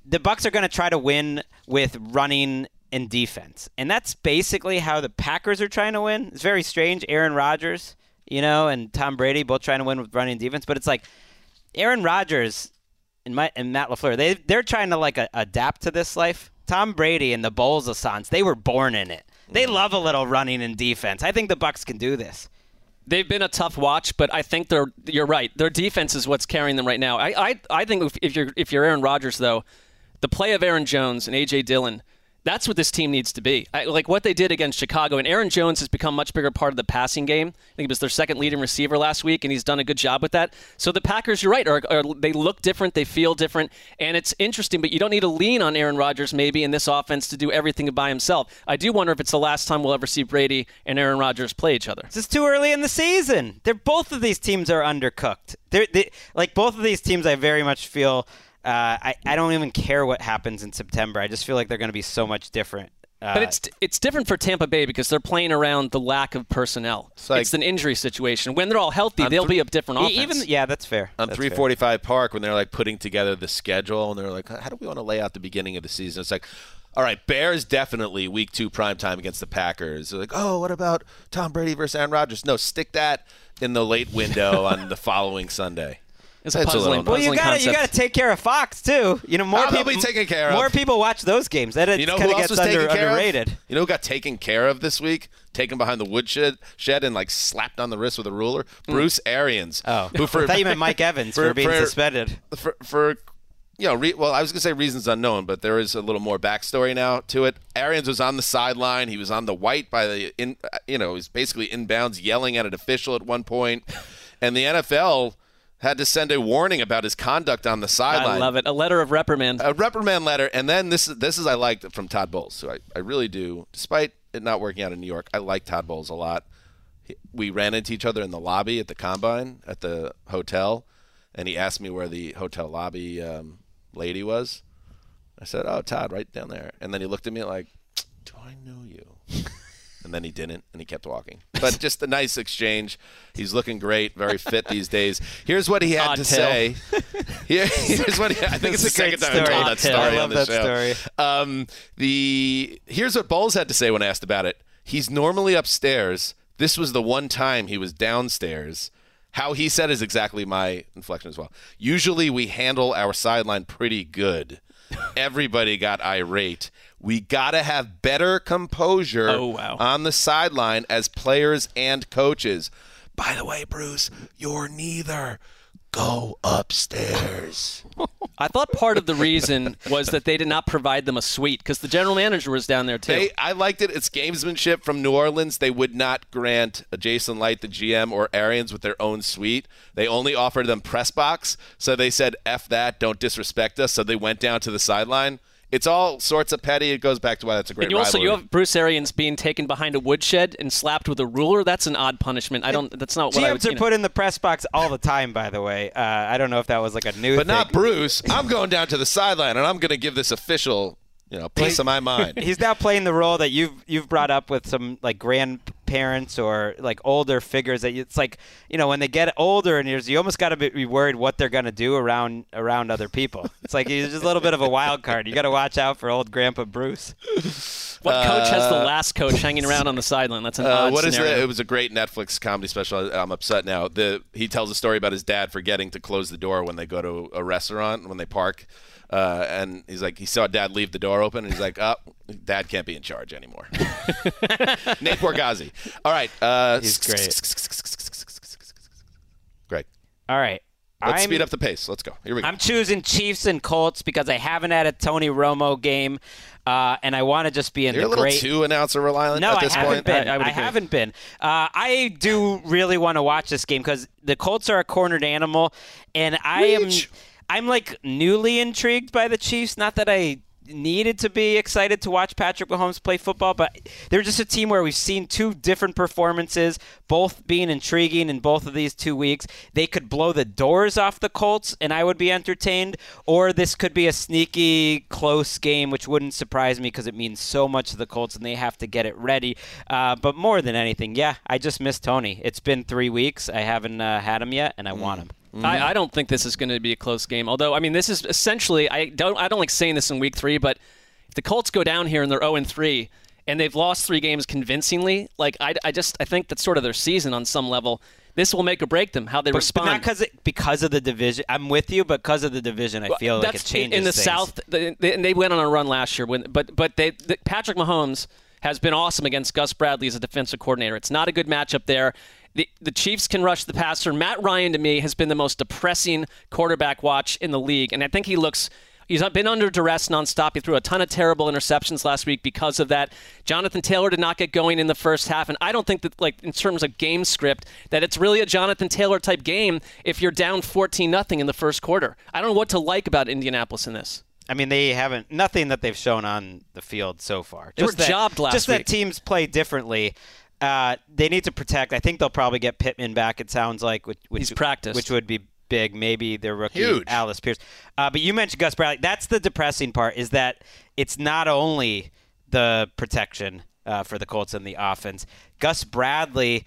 the Bucs are going to try to win with running and defense, and that's basically how the Packers are trying to win. It's very strange. Aaron Rodgers, you know, and Tom Brady both trying to win with running defense, but it's like Aaron Rodgers and, my, and Matt Lafleur, they they're trying to like a, adapt to this life. Tom Brady and the Bulls Sons, they were born in it. They mm. love a little running and defense. I think the Bucs can do this. They've been a tough watch, but I think they're. You're right. Their defense is what's carrying them right now. I, I, I think if, if you're if you're Aaron Rodgers though, the play of Aaron Jones and AJ Dillon, that's what this team needs to be. I, like what they did against Chicago, and Aaron Jones has become much bigger part of the passing game. I think he was their second leading receiver last week, and he's done a good job with that. So the Packers, you're right, are, are they look different, they feel different, and it's interesting. But you don't need to lean on Aaron Rodgers maybe in this offense to do everything by himself. I do wonder if it's the last time we'll ever see Brady and Aaron Rodgers play each other. This is too early in the season. They're both of these teams are undercooked. They're they, like both of these teams. I very much feel. Uh, I I don't even care what happens in September. I just feel like they're going to be so much different. Uh, But it's it's different for Tampa Bay because they're playing around the lack of personnel. It's, like- an injury situation. When they're all healthy, I'm they'll thr- be a different offense. even yeah, that's fair. on That's fair. 345 Park when they're like putting together the schedule and they're like, how do we want to lay out the beginning of the season? It's like, all right, Bears definitely week two prime time against the Packers. They're like, oh, what about Tom Brady versus Aaron Rodgers? No, stick that in the late window on the following Sunday. It's a It's a puzzling, little- Well, you got to you got to take care of Fox too. You know, more they'll people be taken care of. More people watch those games. That You know kind who of else gets was under, taken care underrated. of? You know who got taken care of this week? Taken behind the woodshed shed and like slapped on the wrist with a ruler. Hmm. Bruce Arians. Oh, who for I thought you meant Mike Evans for, for- being for- suspended. for for you know, re, well, I was gonna say reasons unknown, but there is a little more backstory now to it. Arians was on the sideline. He was on the white by the in, uh, you know, he's basically inbounds, yelling at an official at one point, and the NFL had to send a warning about his conduct on the sideline. I love it. A letter of reprimand. A reprimand letter, and then this is this is I liked from Todd Bowles. So I, I really do, despite it not working out in New York, I like Todd Bowles a lot. He- We ran into each other in the lobby at the combine at the hotel, and he asked me where the hotel lobby um, lady was. I said, "Oh, Todd, right down there." And then he looked at me like, "Do I know you?" And then he didn't, and he kept walking. But just a nice exchange. He's looking great, very fit these days. Here's what he had Odd to say. Here- here's what he, I think it's the That's a great second time I've told that story I on love the that show. story. Um, the here's what Bowles had to say when asked about it. He's normally upstairs. This was the one time he was downstairs. How he said is exactly my inflection as well. Usually we handle our sideline pretty good. Everybody got irate. We got to have better composure Oh, wow. on the sideline as players and coaches. By the way, Bruce, you're neither. Go upstairs. I thought part of the reason was that they did not provide them a suite because the general manager was down there too. They, I liked it. It's gamesmanship from New Orleans. They would not grant a Jason Licht, the GM, or Arians with their own suite. They only offered them press box. So they said, "F that, don't disrespect us." So they went down to the sideline. It's all sorts of petty. It goes back to why that's a great and you also you have Bruce Arians being taken behind a woodshed and slapped with a ruler. That's an odd punishment. I don't. That's not what I would. Are you know. put in the press box all the time. By the way, uh, I don't know if that was like a new. but not. Bruce. I'm going down to the sideline and I'm going to give this official, you know, piece of my mind. He's now playing the role that you've you've brought up with some like grandparents or like older figures that you, it's like you know when they get older and years you almost got to be worried what they're going to do around around other people. It's like he's just a little bit of a wild card. You got to watch out for old Grandpa Bruce. What coach has the last coach hanging around on the sideline? That's an Uh, odd what is scenario. it? It was a great Netflix comedy special. I'm upset now. The he tells a story about his dad forgetting to close the door when they go to a restaurant when they park, uh, and he's like he saw dad leave the door open, and he's like, "Oh, dad can't be in charge anymore." Nate Bargatze. All right, uh, He's great. Great. All right. Let's I'm- speed up the pace. Let's go. Here we go. I'm choosing Chiefs and Colts because I haven't had a Tony Romo game, uh, and I want to just be in You're a the little great. too announcer reliant No, at I this haven't point. been. I- I, I would agree. haven't been. Uh, I do really want to watch this game because the Colts are a cornered animal, and I Reach. am. I'm like newly intrigued by the Chiefs. Not that I needed to be excited to watch Patrick Mahomes play football, but they're just a team where we've seen two different performances, both being intriguing in both of these two weeks. They could blow the doors off the Colts, and I would be entertained, or this could be a sneaky, close game, which wouldn't surprise me because it means so much to the Colts, and they have to get it ready. Uh, but more than anything, yeah, I just miss Tony. It's been three weeks. I haven't uh, had him yet, and I want him. I, mm-hmm. I don't think this is going to be a close game. Although, I mean, this is essentially I don't I don't like saying this in week three, but if the Colts go down here and they're 0 and 3 and they've lost three games convincingly, like I, I just I think that's sort of their season on some level. This will make or break them how they But, but respond. not because because of the division. I'm with you, but because of the division, I feel like it That's changes in the things. South. They, they, they went on a run last year. When, but but they, the, Patrick Mahomes has been awesome against Gus Bradley as a defensive coordinator. It's not a good matchup there. The, the Chiefs can rush the passer. Matt Ryan to me has been the most depressing quarterback watch in the league, and I think he looks. He's been under duress nonstop. He threw a ton of terrible interceptions last week because of that. Jonathan Taylor did not get going in the first half, and I don't think that, like in terms of game script, that it's really a Jonathan Taylor type game if you're down 14 nothing in the first quarter. I don't know what to like about Indianapolis in this. I mean, they haven't nothing that they've shown on the field so far. They were Just that- jobbed last Just week. that teams play differently. Uh, they need to protect. I think they'll probably get Pittman back. It sounds like, which, which He's practiced. which would be big. Maybe their rookie Huge. Alec Pierce. Uh, but you mentioned Gus Bradley. That's the depressing part. Is that it's not only the protection uh, for the Colts and the offense. Gus Bradley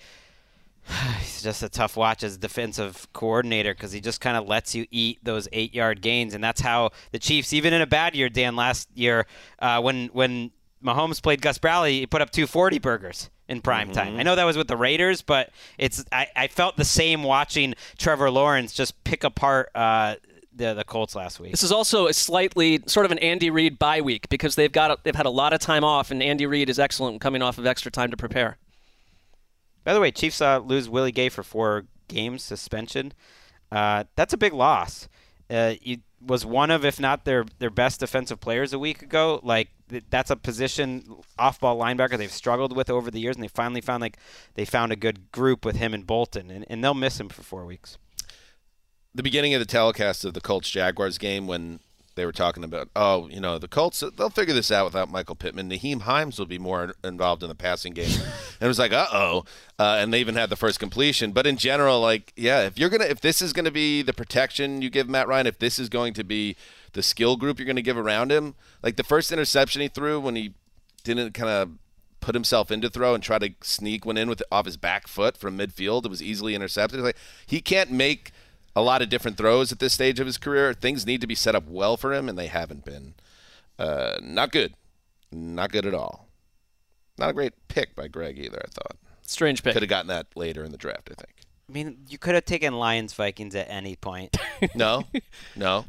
he's just a tough watch as a defensive coordinator because he just kind of lets you eat those eight yard gains, and that's how the Chiefs, even in a bad year, Dan, last year uh, when when Mahomes played Gus Bradley, he put up 240 burgers in prime time. Mm-hmm. I know that was with the Raiders, but it's I, I felt the same watching Trevor Lawrence just pick apart uh, the the Colts last week. This is also a slightly sort of an Andy Reid bye week because they've got they've had a lot of time off, and Andy Reid is excellent coming off of extra time to prepare. By the way, Chiefs uh, lose Willie Gay for four games suspension. Uh, that's a big loss. Uh, he was one of, if not their their best defensive players a week ago. Like that's a position off-ball linebacker they've struggled with over the years, and they finally found like they found a good group with him and Bolton, and, and they'll miss him for four weeks. the beginning of the telecast of the Colts Jaguars game when they were talking about, oh, you know, the Colts, they'll figure this out without Michael Pittman. Nyheim Hines will be more involved in the passing game. and it was like, uh-oh. Uh, and they even had the first completion. But in general, like, yeah, if you're going to, if this is going to be the protection you give Matt Ryan, if this is going to be the skill group you're going to give around him, like the first interception he threw when he didn't kind of put himself into throw and try to sneak one in with off his back foot from midfield. It was easily intercepted. Like he can't make a lot of different throws at this stage of his career. Things need to be set up well for him, and they haven't been. Uh, not good. Not good at all. Not a great pick by Gregg either. I thought Strange pick. could have gotten that later in the draft. I think. I mean, you could have taken Lions Vikings at any point. No, no,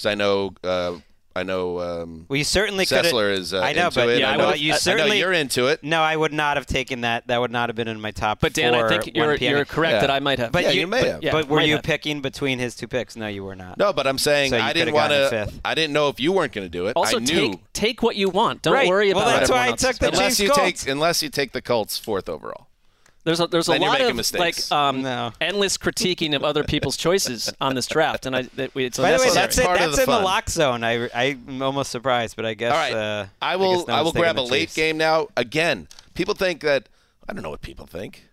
because I know. Uh, I know. Um, Well, you certainly could. Sessler is. Uh, I know, into but it. yeah, I I know, would- you I know certainly- you're into it. No, I would not have taken that. That would not have been in my top. But Dan, I think you're you're correct Yeah. that I might have. But Yeah, you, you may but, have. Yeah, but were you have. picking between his two picks? No, you were not. No, but I'm saying So I didn't want to. I didn't know if you weren't going to do it. also, I knew take take what you want. Don't Right. worry Well, about Well, that's why I took the doing. unless Chiefs you Colts. take unless you take the Colts fourth overall. There's a there's a Then lot of mistakes. like um, No. endless critiquing of other people's choices on this draft, and I that we- it's By the way, that's it. That's the in the lock zone. I I'm almost surprised, but I guess. All right, Uh, I guess will. no I, will grab a late Chiefs. game now. Again, people think that I don't know what people think.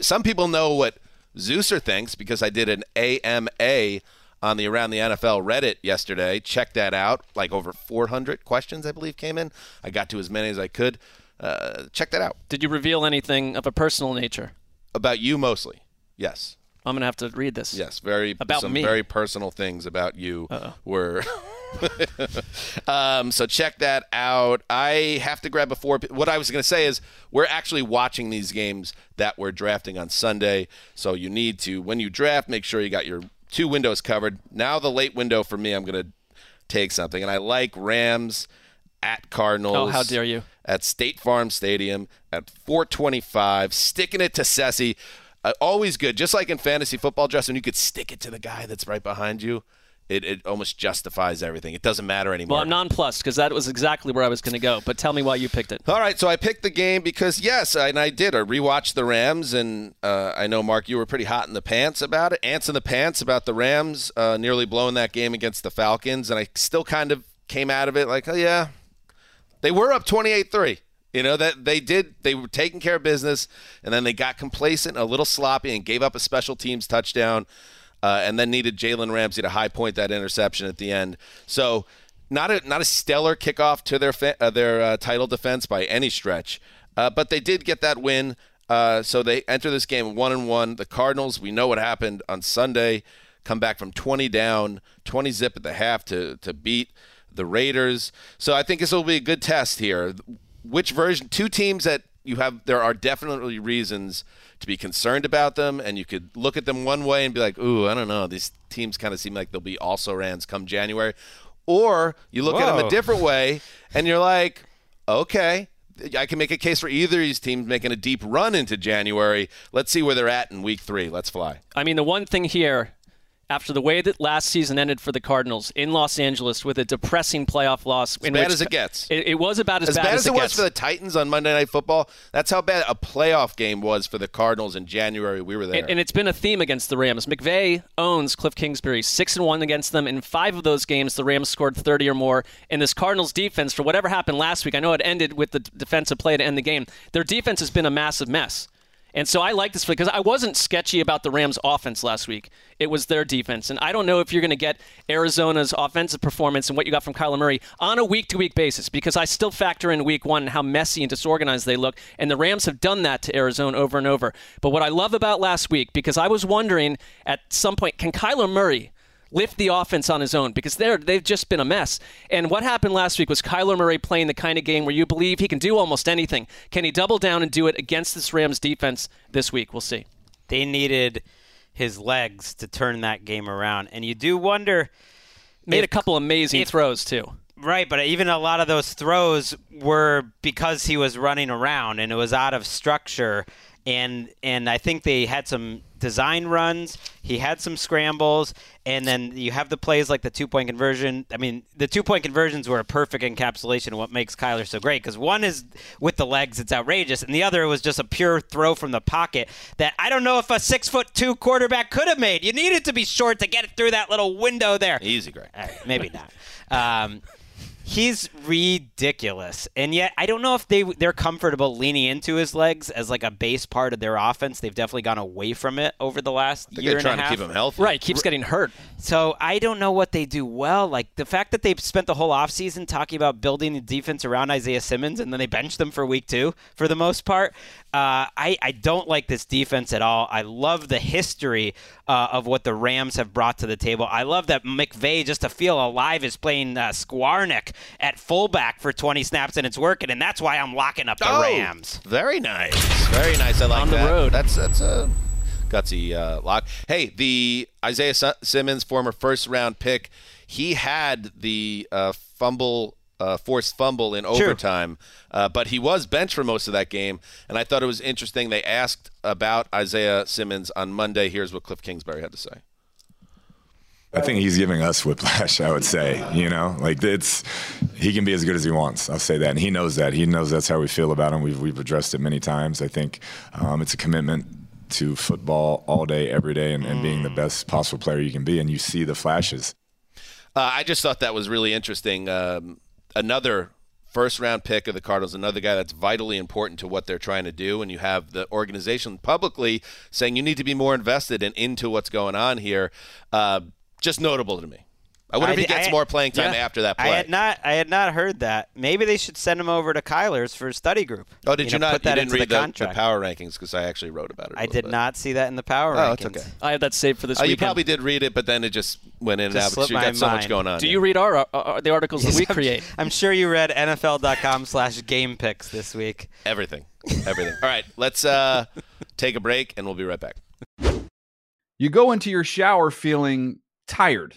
Some people know what Zeuser thinks because I did an AMA on the Around the NFL Reddit yesterday. Check that out. Like over 400 questions, I believe, came in. I got to as many as I could. Uh, check that out. Did you reveal anything of a personal nature? About you mostly. Yes. I'm gonna have to read this. Yes, very About some me. very personal things about you uh were. um, so check that out. I have to grab a four. What I was going to say is we're actually watching these games that we're drafting on Sunday. So you need to when you draft, make sure you got your two windows covered. Now the late window for me, I'm going to take something, and I like Rams at Cardinals. Oh, how dare you. At State Farm Stadium at 425, sticking it to Sessi. Uh, always good. Just like in fantasy football, Justin, you could stick it to the guy that's right behind you. It, it almost justifies everything. It doesn't matter anymore. Well, I'm nonplussed because that was exactly where I was going to go. But tell me why you picked it. All right, so I picked the game because yes, I, and I did. I rewatched the Rams, and uh, I know Marc, you were pretty hot in the pants about it, ants in the pants about the Rams uh, nearly blowing that game against the Falcons, and I still kind of came out of it like, oh yeah, they were up 28-3. You know that they did. They were taking care of business, and then they got complacent, a little sloppy, and gave up a special teams touchdown, uh, and then needed Jalen Ramsey to high point that interception at the end. So, not a not a stellar kickoff to their fa- uh, their uh, title defense by any stretch, uh, but they did get that win. Uh, so they enter this game one and one. The Cardinals, we know what happened on Sunday. Come back from 20 down, 20 zip at the half to to beat the Raiders. So I think this will be a good test here. Which version? Two teams that you have. There are definitely reasons to be concerned about them, and you could look at them one way and be like, "Ooh, I don't know. These teams kind of seem like they'll be also rans come January." Or you look at them a different way, and you're like, "Okay." I can make a case for either of these teams making a deep run into January. Let's see where they're at in week three. Let's fly. I mean, the one thing here, after the way that last season ended for the Cardinals in Los Angeles with a depressing playoff loss, in bad as it gets. It, it was about as, As bad, as, it was gets. for the Titans on Monday Night Football, that's how bad a playoff game was for the Cardinals in January. We were there. And, and it's been a theme against the Rams. McVay owns Cliff Kingsbury, six and one against them. In five of those games, the Rams scored 30 or more. And this Cardinals defense, for whatever happened last week, I know it ended with the defensive play to end the game. Their defense has been a massive mess. And so I like this because I wasn't sketchy about the Rams' offense last week. It was their defense. And I don't know if you're going to get Arizona's offensive performance and what you got from Kyler Murray on a week to week basis because I still factor in week one and how messy and disorganized they look. And the Rams have done that to Arizona over and over. But what I love about last week, because I was wondering at some point, can Kyler Murray lift the offense on his own because they're they've just been a mess. And what happened last week was Kyler Murray playing the kind of game where you believe he can do almost anything. Can he double down and do it against this Rams defense this week? We'll see. They needed his legs to turn that game around, and you do wonder. Made if- a couple amazing if- throws too. Right, but even a lot of those throws were because he was running around and it was out of structure. And and I think they had some design runs. He had some scrambles, and then you have the plays like the two point conversion. I mean, the two point conversions were a perfect encapsulation of what makes Kyler so great. Because one is with the legs, it's outrageous, and the other was just a pure throw from the pocket that I don't know if a six foot two quarterback could have made. You needed to be short to get it through that little window there. Easy, Gregg. Uh, maybe not. Um, he's ridiculous, and yet I don't know if they they're comfortable leaning into his legs as like a base part of their offense. They've definitely gone away from it over the last I think year they're and trying a to half. keep him healthy. Right, keeps getting hurt. So I don't know what they do well. Like the fact that they've spent the whole offseason talking about building the defense around Isaiah Simmons and then they benched them for week two for the most part. Uh, I, I don't like this defense at all. I love the history uh, of what the Rams have brought to the table. I love that McVay, just to feel alive, is playing uh, Skowronek at fullback for 20 snaps and it's working. And that's why I'm locking up the Oh, Rams. Very nice. Very nice. I like On the road. That's that's a gutsy uh, lock. Hey, the Isaiah Si- Simmons, former first round pick, he had the uh, fumble. Uh, forced fumble in overtime, uh, but he was benched for most of that game. And I thought it was interesting. They asked about Isaiah Simmons on Monday. Here's what Cliff Kingsbury had to say. I think he's giving us whiplash. I would say, you know, like it's he can be as good as he wants. I'll say that, and he knows that. He knows that's how we feel about him. We've we've addressed it many times. I think um, it's a commitment to football all day, every day, and, and being the best possible player you can be. And you see the flashes. Uh, I just thought that was really interesting. Um, another first round pick of the Cardinals, another guy that's vitally important to what they're trying to do. And you have the organization publicly saying you need to be more invested and into what's going on here. Uh, just notable to me. I wonder if he gets I- more playing time yeah. after that play. I had not, I had not heard that. Maybe they should send him over to Kyler's for study group. oh, did you, know, not? Put that you didn't into read the the, contract. power rankings because I actually wrote about it. I I did not see that in the power Oh, rankings. it's okay. I have that saved for this Oh, you probably did read it, but then it just went in and out because slipped you my got so much going on. Do yeah. you read our, the articles that we I'm- create? I'm sure you read NFL.com slash game picks this week. everything? Everything. All right, let's uh, take a break and we'll be right back. You go into your shower feeling tired,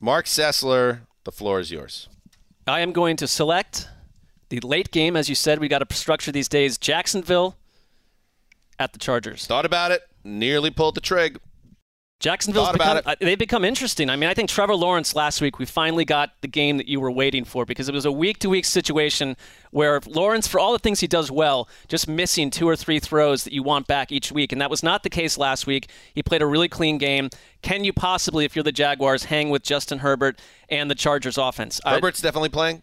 Marc Sessler, the floor is yours. I am going to select the late game, as you said. We got to structure these days. Jacksonville at the Chargers. Thought about it, nearly pulled the trig. Jacksonville's become, uh, they've become interesting. I mean, I think Trevor Lawrence last week, we finally got the game that you were waiting for because it was a week to week situation where Lawrence, for all the things he does well, just missing two or three throws that you want back each week. And that was not the case last week. He played a really clean game. Can you possibly, if you're the Jaguars, hang with Justin Herbert and the Chargers offense? I- Herbert's definitely playing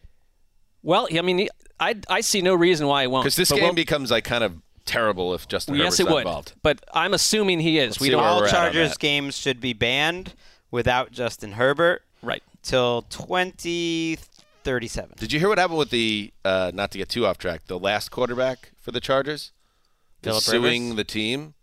well, I mean, I, I see no reason why he won't. because this But game we'll- becomes like kind of terrible if Justin yes, Herbert's it would. involved. But I'm assuming he is. Let's we see don't. where All we're at on Chargers that. games should be banned without Justin Herbert Right. till 2037. Did you hear what happened with the? Uh, not to get too off track, the last quarterback for the Chargers, is suing Rivers? the team,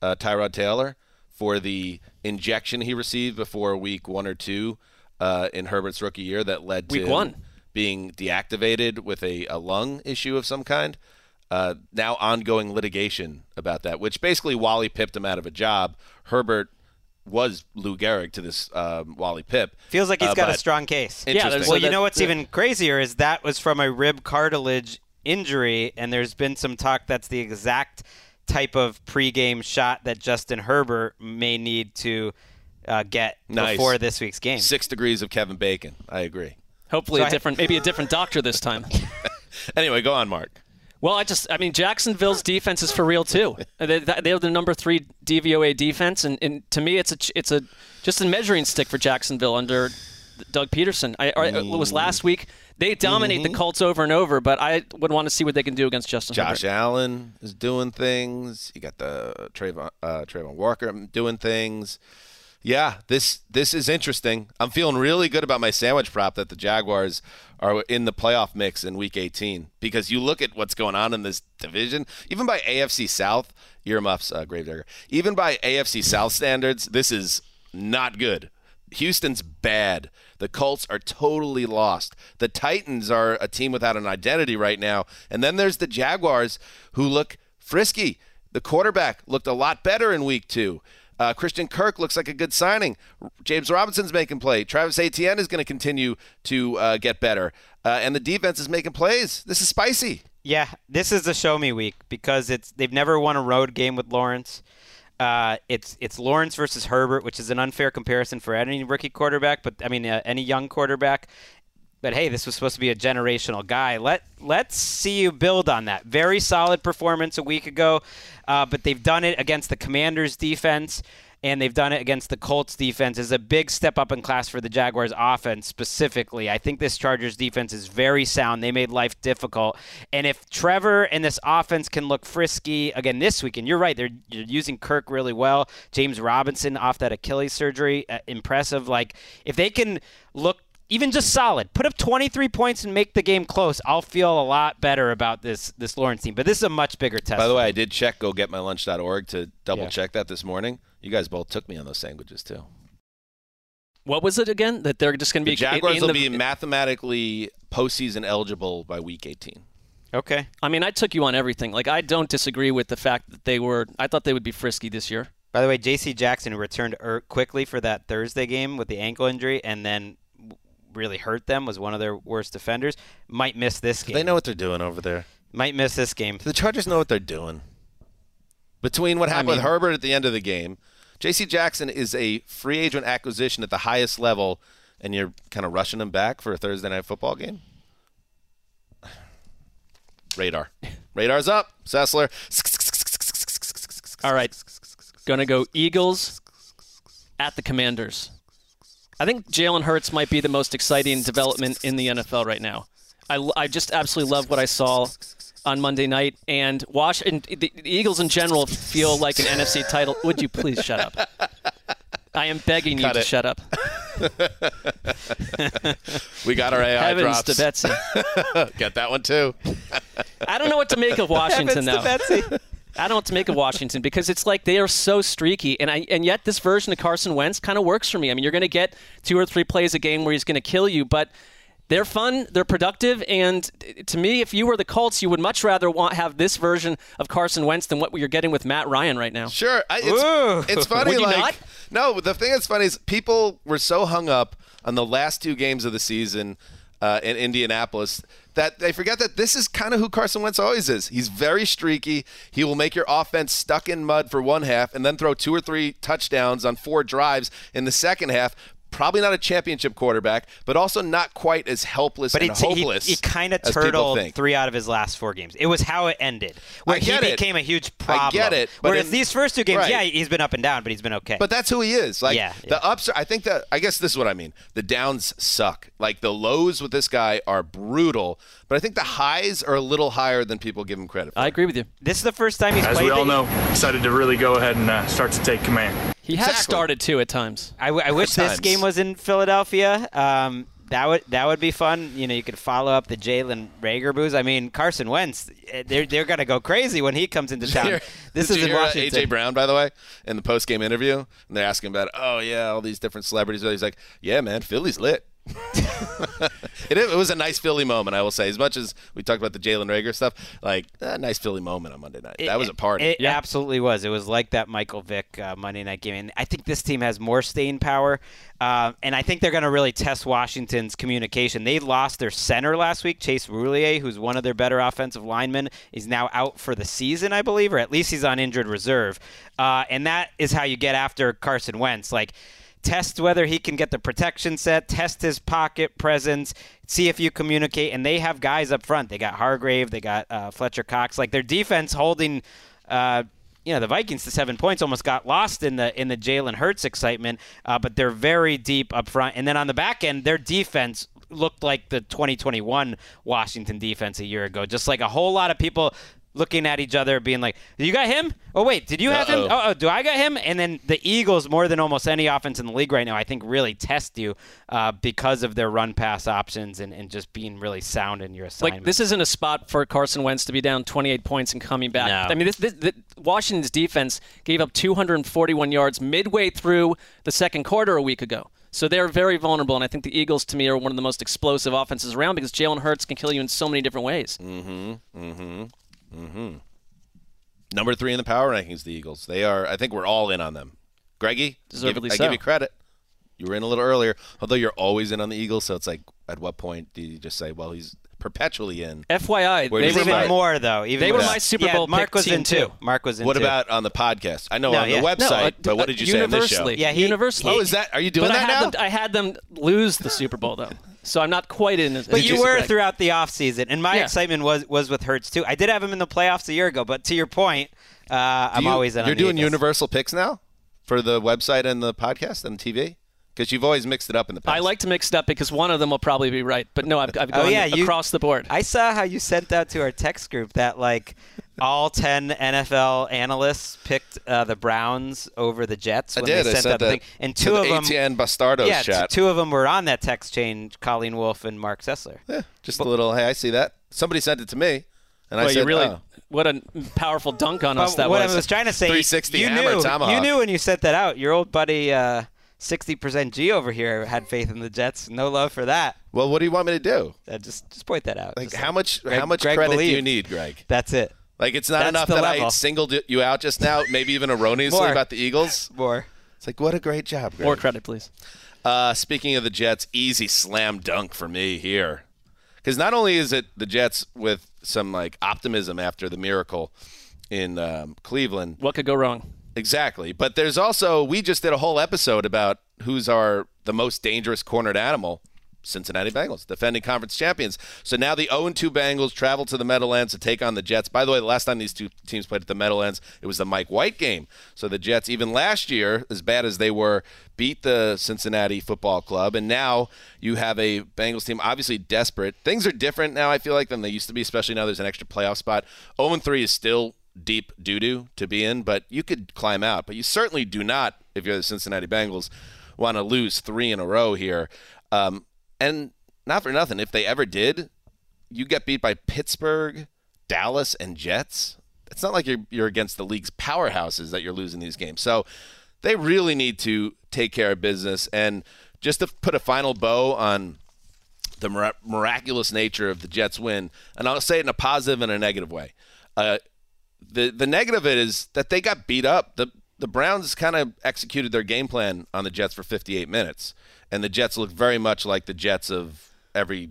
uh, Tyrod Taylor, for the injection he received before week one or two uh, in Herbert's rookie year that led to Week one. being deactivated with a, a lung issue of some kind. Uh, now ongoing litigation about that, which basically Wally pipped him out of a job. Herbert was Lou Gehrig to this um, Wally Pipp. Feels like he's Uh, got a strong case. Yeah. Well, So you that- know what's that- even crazier is that was from a rib cartilage injury, and there's been some talk that's the exact type of pregame shot that Justin Herbert may need to uh, get Nice. before this week's game. Six degrees of Kevin Bacon. I agree. Hopefully, So a I- different, maybe a different doctor this time. Anyway, go on, Marc. Well, I just, I mean, Jacksonville's defense is for real too. They, they're the number three DVOA defense, and, and to me, it's a, it's a, just a measuring stick for Jacksonville under Doug Pederson. I, it was last week. They dominate the Colts over and over, but I would want to see what they can do against Justin Josh. Allen is doing things. You got the Travon, uh, Travon Walker doing things. Yeah, this this is interesting. I'm feeling really good about my sandwich prop that the Jaguars are in the playoff mix in Week 18 because you look at what's going on in this division, even by AFC South earmuffs, uh, Gravedigger. Even by AFC South standards, this is not good. Houston's bad. The Colts are totally lost. The Titans are a team without an identity right now. And then there's the Jaguars who look frisky. The quarterback looked a lot better in week two. Uh, Christian Kirk looks like a good signing. James Robinson's making play. Travis Etienne is going to continue to uh, get better. Uh, and the defense is making plays. This is spicy. Yeah, this is a show me week because it's they've never won a road game with Lawrence. Uh, it's it's Lawrence versus Herbert, which is an unfair comparison for any rookie quarterback, but I mean uh, any young quarterback. But hey, this was supposed to be a generational guy. Let let's see you build on that. Very solid performance a week ago, uh, but they've done it against the Commanders' defense, and they've done it against the Colts' defense. is a big step up in class for the Jaguars' offense specifically. I think this Chargers' defense is very sound. They made life difficult, and if Trevor and this offense can look frisky again this week, and you're right, they're you're using Kirk really well. James Robinson off that Achilles surgery, uh, impressive. Like if they can look even just solid. Put up 23 points and make the game close. I'll feel a lot better about this this Lawrence team. But this is a much bigger test. By the way. I did check gogetmylunch.org to double Yeah. check that this morning. You guys both took me on those sandwiches too. What was it again? That they're just going to The be Jaguars in will the- be mathematically postseason eligible by week 18. okay. I mean, I took you on everything. Like, I don't disagree with the fact that they were. I thought they would be frisky this year. By the way, J.C. Jackson, who returned er- quickly for that Thursday game with the ankle injury, and then w- really hurt them, was one of their worst defenders. Might miss this game. They know what they're doing over there. Might miss this game. The Chargers know what they're doing. Between what happened with mean- Herbert at the end of the game, J.C. Jackson is a free agent acquisition at the highest level, and you're kind of rushing him back for a Thursday night football game. Radar, radar's up. Sessler. All right, gonna go Eagles at the Commanders. I think Jalen Hurts might be the most exciting development in the NFL right now. I, I just absolutely love what I saw on Monday night, and Wash and the, the Eagles in general feel like an NFC title. Would you please shut up? I am begging you Cut to shut up. We got our AI Heavens drops. to Betsy. Get that one too. I don't know what to make of Washington Heavens now. To Betsy. I don't know what to make of Washington because it's like they are so streaky, and I and yet this version of Carson Wentz kind of works for me. I mean, you're going to get two or three plays a game where he's going to kill you, but they're fun, they're productive, and to me, if you were the Colts, you would much rather want have this version of Carson Wentz than what you're getting with Matt Ryan right now. Sure. I, it's, it's funny. Would you like, not? No, the thing that's funny is people were so hung up on the last two games of the season uh, in Indianapolis that they forget that this is kind of who Carson Wentz always is. He's very streaky. He will make your offense stuck in mud for one half and then throw two or three touchdowns on four drives in the second half. Probably not a championship quarterback, but also not quite as helpless But and he, he, hopeless. he kind of turtled three out of his last four games. It was how it ended, where he it. became a huge problem. I get it, but Whereas in- these first two games, right. yeah, he's been up and down, but he's been okay. But that's who he is. Like Yeah, the yeah. ups. Are, I think that. I guess this is what I mean. The downs suck. Like the lows with this guy are brutal. But I think the highs are a little higher than people give him credit for. I agree with you. this is the first time he's As played. we all the- know, decided to really go ahead and uh, start to take command. He has Exactly. started too at times. I, w- I wish this game was in Philadelphia. Um, that would that would be fun. You know, you could follow up the Jalen Reagor booze. I mean, Carson Wentz, eh, they're they're gonna go crazy when he comes into town. this Did is you in hear, uh, Washington. AJ Brown, by the way, in the post game interview, and they're asking about, oh yeah, all these different celebrities. He's like, yeah, man, Philly's lit. it, it was a nice Philly moment, I will say. As much as we talked about the Jalen Reagor stuff, like a nice Philly moment on Monday night. that was a party. It absolutely was. It was like that Michael Vick uh, Monday night game. And I think this team has more staying power. Uh, and I think they're going to really test Washington's communication. They lost their center last week, Chase Roullier, who's one of their better offensive linemen. is now out for the season, I believe, or at least he's on injured reserve. Uh, and that is how you get after Carson Wentz. Like, test whether he can get the protection set, test his pocket presence, see if you communicate. And they have guys up front. They got Hargrave, they got uh, Fletcher Cox. Like their defense holding. Uh, you know the Vikings to seven points almost got lost in the in the Jalen Hurts excitement, uh, but they're very deep up front. And then on the back end, their defense looked like the 2021 Washington defense a year ago. Just like a whole lot of people looking at each other, being like, "You got him? Oh wait, did you have him? Uh-oh. Oh, oh, do I got him?" And then the Eagles, more than almost any offense in the league right now, I think really test you uh, because of their run pass options and, and just being really sound in your assignment. Like this isn't a spot for Carson Wentz to be down 28 points and coming back. No. I mean, this, this, this Washington's defense gave up 241 yards midway through the second quarter a week ago. So they're very vulnerable, and I think the Eagles, to me, are one of the most explosive offenses around because Jalen Hurts can kill you in so many different ways. Mm-hmm. Mm-hmm. Mm-hmm. Number three in the power rankings, the Eagles. They are. I think we're all in on them. Greggy, Deservedly give, I give you credit. You were in a little earlier, although you're always in on the Eagles. So it's like, at what point do you just say, well, he's perpetually in? FYI, Where they were it even start? more though. Even They were more. my Super Yeah, Bowl Marc pick was team, in too. too. Marc was in What too. about on the podcast? I know No, on yeah. the No, website, uh, but what did you say on this show? universally. Yeah, he- universally. Oh, is that? Are you doing but that I had now? Them, I had them lose the Super Bowl though, so I'm not quite in. As, But you Gregg. were throughout the offseason, and my Yeah. excitement was was with Hurts too. I did have him in the playoffs a year ago, but to your point, uh, I'm you- always in. on You're the doing Eagles. universal picks now for the website and the podcast and TV because you've always mixed it up in the past. I like to mix it up because one of them will probably be right, but no, I've, I've Oh, gone yeah, you- across the board. I saw how you sent out to our text group that like all ten NFL analysts picked uh, the Browns over the Jets. I did. They I sent out the that thing, and two the of them. ATN Bastardos yeah, chat. two of them were on that text chain. Colleen Wolf and Marc Sessler. Yeah, just a little. Hey, I see that. Somebody sent it to me, and I said, you really, oh. what a powerful dunk on us But that what was. I was trying to say, 360 you hammer knew, tomahawk. you knew when you sent that out. Your old buddy, uh, sixty percent G over here, had faith in the Jets. No love for that. Well, what do you want me to do? Uh, just, just point that out. Like, Just how much? Gregg- how much Gregg credit do you need, Gregg? That's it. Like, it's not That's enough the that I singled you out just now, maybe even erroneously More. about the Eagles. More. It's like, what a great job, Gregg. More credit, please. Uh, speaking of the Jets, easy slam dunk for me here. Because not only is it the Jets with some like optimism after the miracle in um, Cleveland, What could go wrong? Exactly, but there's also we just did a whole episode about who's our the most dangerous cornered animal. Cincinnati Bengals, defending conference champions. So now the 0-2 Bengals travel to the Meadowlands to take on the Jets. By the way, the last time these two teams played at the Meadowlands, it was the Mike White game. So the Jets, even last year, as bad as they were, beat the Cincinnati Football Club. And now you have a Bengals team obviously desperate. Things are different now, I feel like, than they used to be, especially now there's an extra playoff spot. 0-3 is still deep doo-doo to be in, but you could climb out. But you certainly do not, if you're the Cincinnati Bengals, want to lose three in a row here. Um, and not for nothing, if they ever did, you get beat by Pittsburgh, Dallas, and Jets. It's not like you're you're against the league's powerhouses that you're losing these games. So they really need to take care of business. And just to put a final bow on the miraculous nature of the Jets win, and I'll say it in a positive and a negative way. Uh, the the negative of it is that they got beat up. The the Browns kind of executed their game plan on the Jets for 58 minutes, and the Jets looked very much like the Jets of every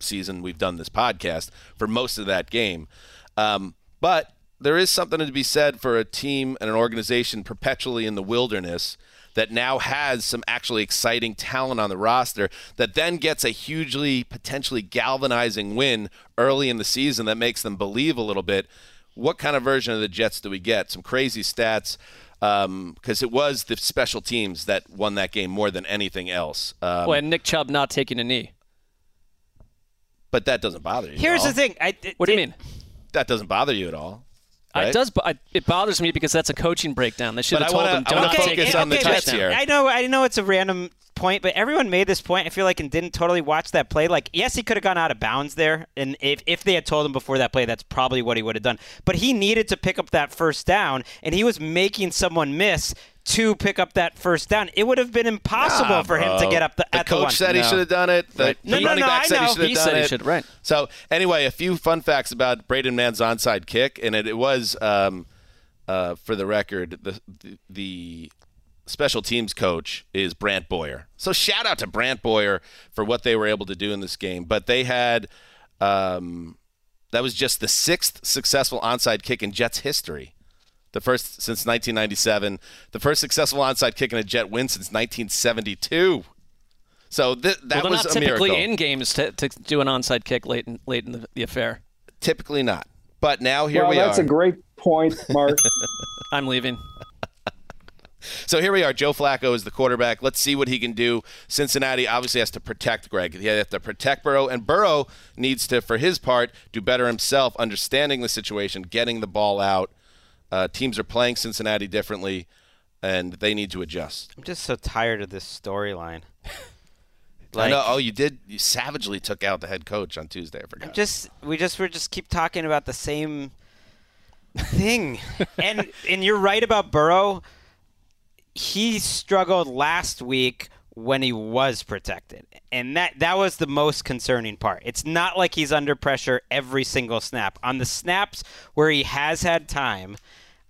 season we've done this podcast for most of that game. Um, but there is something to be said for a team and an organization perpetually in the wilderness that now has some actually exciting talent on the roster that then gets a hugely potentially galvanizing win early in the season that makes them believe a little bit. What kind of version of the Jets do we get? Some crazy stats because it was the special teams that won that game more than anything else. Um, Well, and Nick Chubb not taking a knee. but that doesn't bother you. at Here's all. the thing. I, What do you mean? That doesn't bother you at all. right? It does, I- it bothers me because that's a coaching breakdown. They should But have I told wanna- them do wanna not focus take on the a Jets here. I know. I know it's a random point, but everyone made this point. I feel like and didn't totally watch that play. Like, yes, he could have gone out of bounds there, and if if they had told him before that play, that's probably what he would have done. But he needed to pick up that first down, and he was making someone miss to pick up that first down. It would have been impossible Nah, for him to get up the, The at coach the one. said he No. should have done it. The, Right. the No, no, running no, back I said know. he should have He done said he it. should, right. So anyway, a few fun facts about Braden Mann's onside kick, and it, it was, um, uh, for the record, the, the the special teams coach is Brant Boyer. So shout out to Brant Boyer for what they were able to do in this game. But they had um, that was just the sixth successful onside kick in Jets history. The first since 1997. The first successful onside kick in a Jet win since 1972. So th- that well, they're was not a typically miracle. in games to, to do an onside kick late in, late in the, the affair. Typically not. But now here well, we that's are. That's a great point, Marc. I'm leaving. So here we are. Joe Flacco is the quarterback. Let's see what he can do. Cincinnati obviously has to protect Gregg. He has to protect Burrow, and Burrow needs to, for his part, do better himself, understanding the situation, getting the ball out. Uh, teams are playing Cincinnati differently, and they need to adjust. I'm just so tired of this storyline. I know. Oh, you did. You savagely took out the head coach on Tuesday. I forgot. just we just we just keep talking about the same thing. and and you're right about Burrow. He struggled last week when he was protected. And that that was the most concerning part. It's not like he's under pressure every single snap. On the snaps where he has had time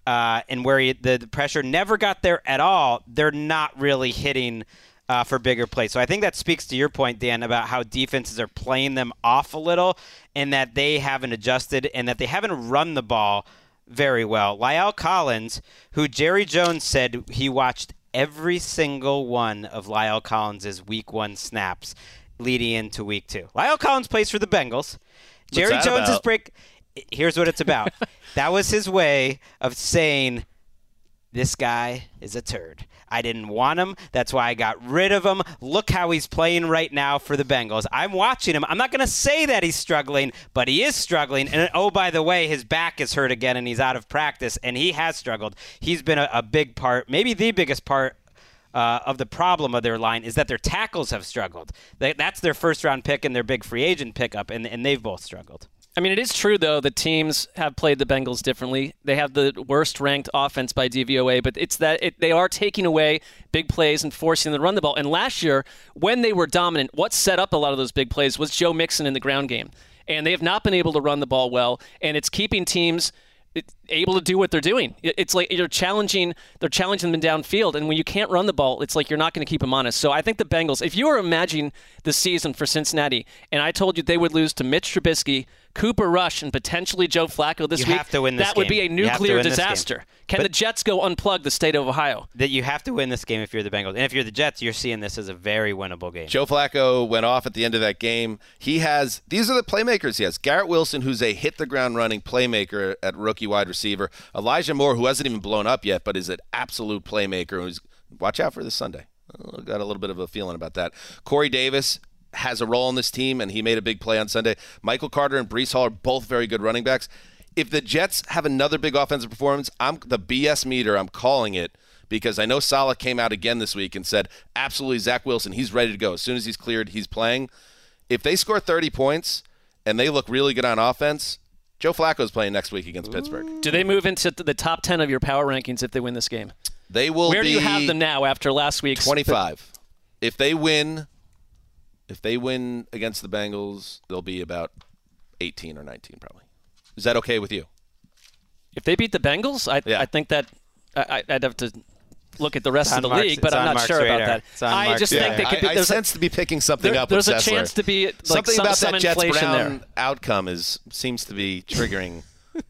uh, and where he, the, the pressure never got there at all, they're not really hitting uh, for bigger plays. So I think that speaks to your point, Dan, about how defenses are playing them off a little and that they haven't adjusted and that they haven't run the ball very well. La'el Collins, who Jerry Jones said he watched every single one of La'el Collins' week one snaps leading into week two. La'el Collins plays for the Bengals. Jerry Jones is break. Here's what it's about. that was his way of saying, this guy is a turd. I didn't want him. That's why I got rid of him. Look how he's playing right now for the Bengals. I'm watching him. I'm not going to say that he's struggling, but he is struggling. And oh, by the way, his back is hurt again and he's out of practice, and he has struggled. He's been a, a big part, maybe the biggest part. Uh, of the problem of their line is that their tackles have struggled. They, that's their first round pick and their big free agent pickup, and, and they've both struggled. I mean, it is true though that teams have played the Bengals differently. They have the worst ranked offense by DVOA, but it's that it, they are taking away big plays and forcing them to run the ball. And last year, when they were dominant, what set up a lot of those big plays was Joe Mixon in the ground game, and they have not been able to run the ball well, and it's keeping teams able to do what they're doing. It's like you're challenging, they're challenging them downfield, and when you can't run the ball, it's like you're not going to keep them honest. So I think the Bengals, if you were imagining the season for Cincinnati, and I told you they would lose to Mitch Trubisky, Cooper Rush, and potentially Joe Flacco this You week, have to win this that would be a game. You have to nuclear win this game. disaster. Can But- the Jets go unplug the state of Ohio? That you have to win this game if you're the Bengals, and if you're the Jets, you're seeing this as a very winnable game. Joe Flacco went off at the end of that game. He has these are the playmakers he has. Garrett Wilson, who's a hit the ground running playmaker at rookie wide receiver. Elijah Moore, who hasn't even blown up yet, but is an absolute playmaker. Who's watch out for this Sunday. Uh, got a little bit of a feeling about that. Corey Davis has a role in this team, and he made a big play on Sunday. Michael Carter and Breece Hall are both very good running backs. If the Jets have another big offensive performance, I'm the BS meter. I'm calling it because I know Salah came out again this week and said absolutely Zach Wilson, he's ready to go. As soon as he's cleared, he's playing. If they score 30 points and they look really good on offense, Joe Flacco's playing next week against Pittsburgh. Do they move into the top 10 of your power rankings if they win this game? They will Where be do you have them now after last week's 25. If they win, if they win against the Bengals, they'll be about 18 or 19 probably. Is that okay with you? If they beat the Bengals, I, I think that I, I'd have to look at the rest of the Marc's- league, but I'm not Marc's sure radar. about that. I Marc's just think they could be. I there's a- sense to be picking something there- up. there's with a Sessler. chance to be, like, something some- about some that Jets inflation Brown there. outcome is seems to be triggering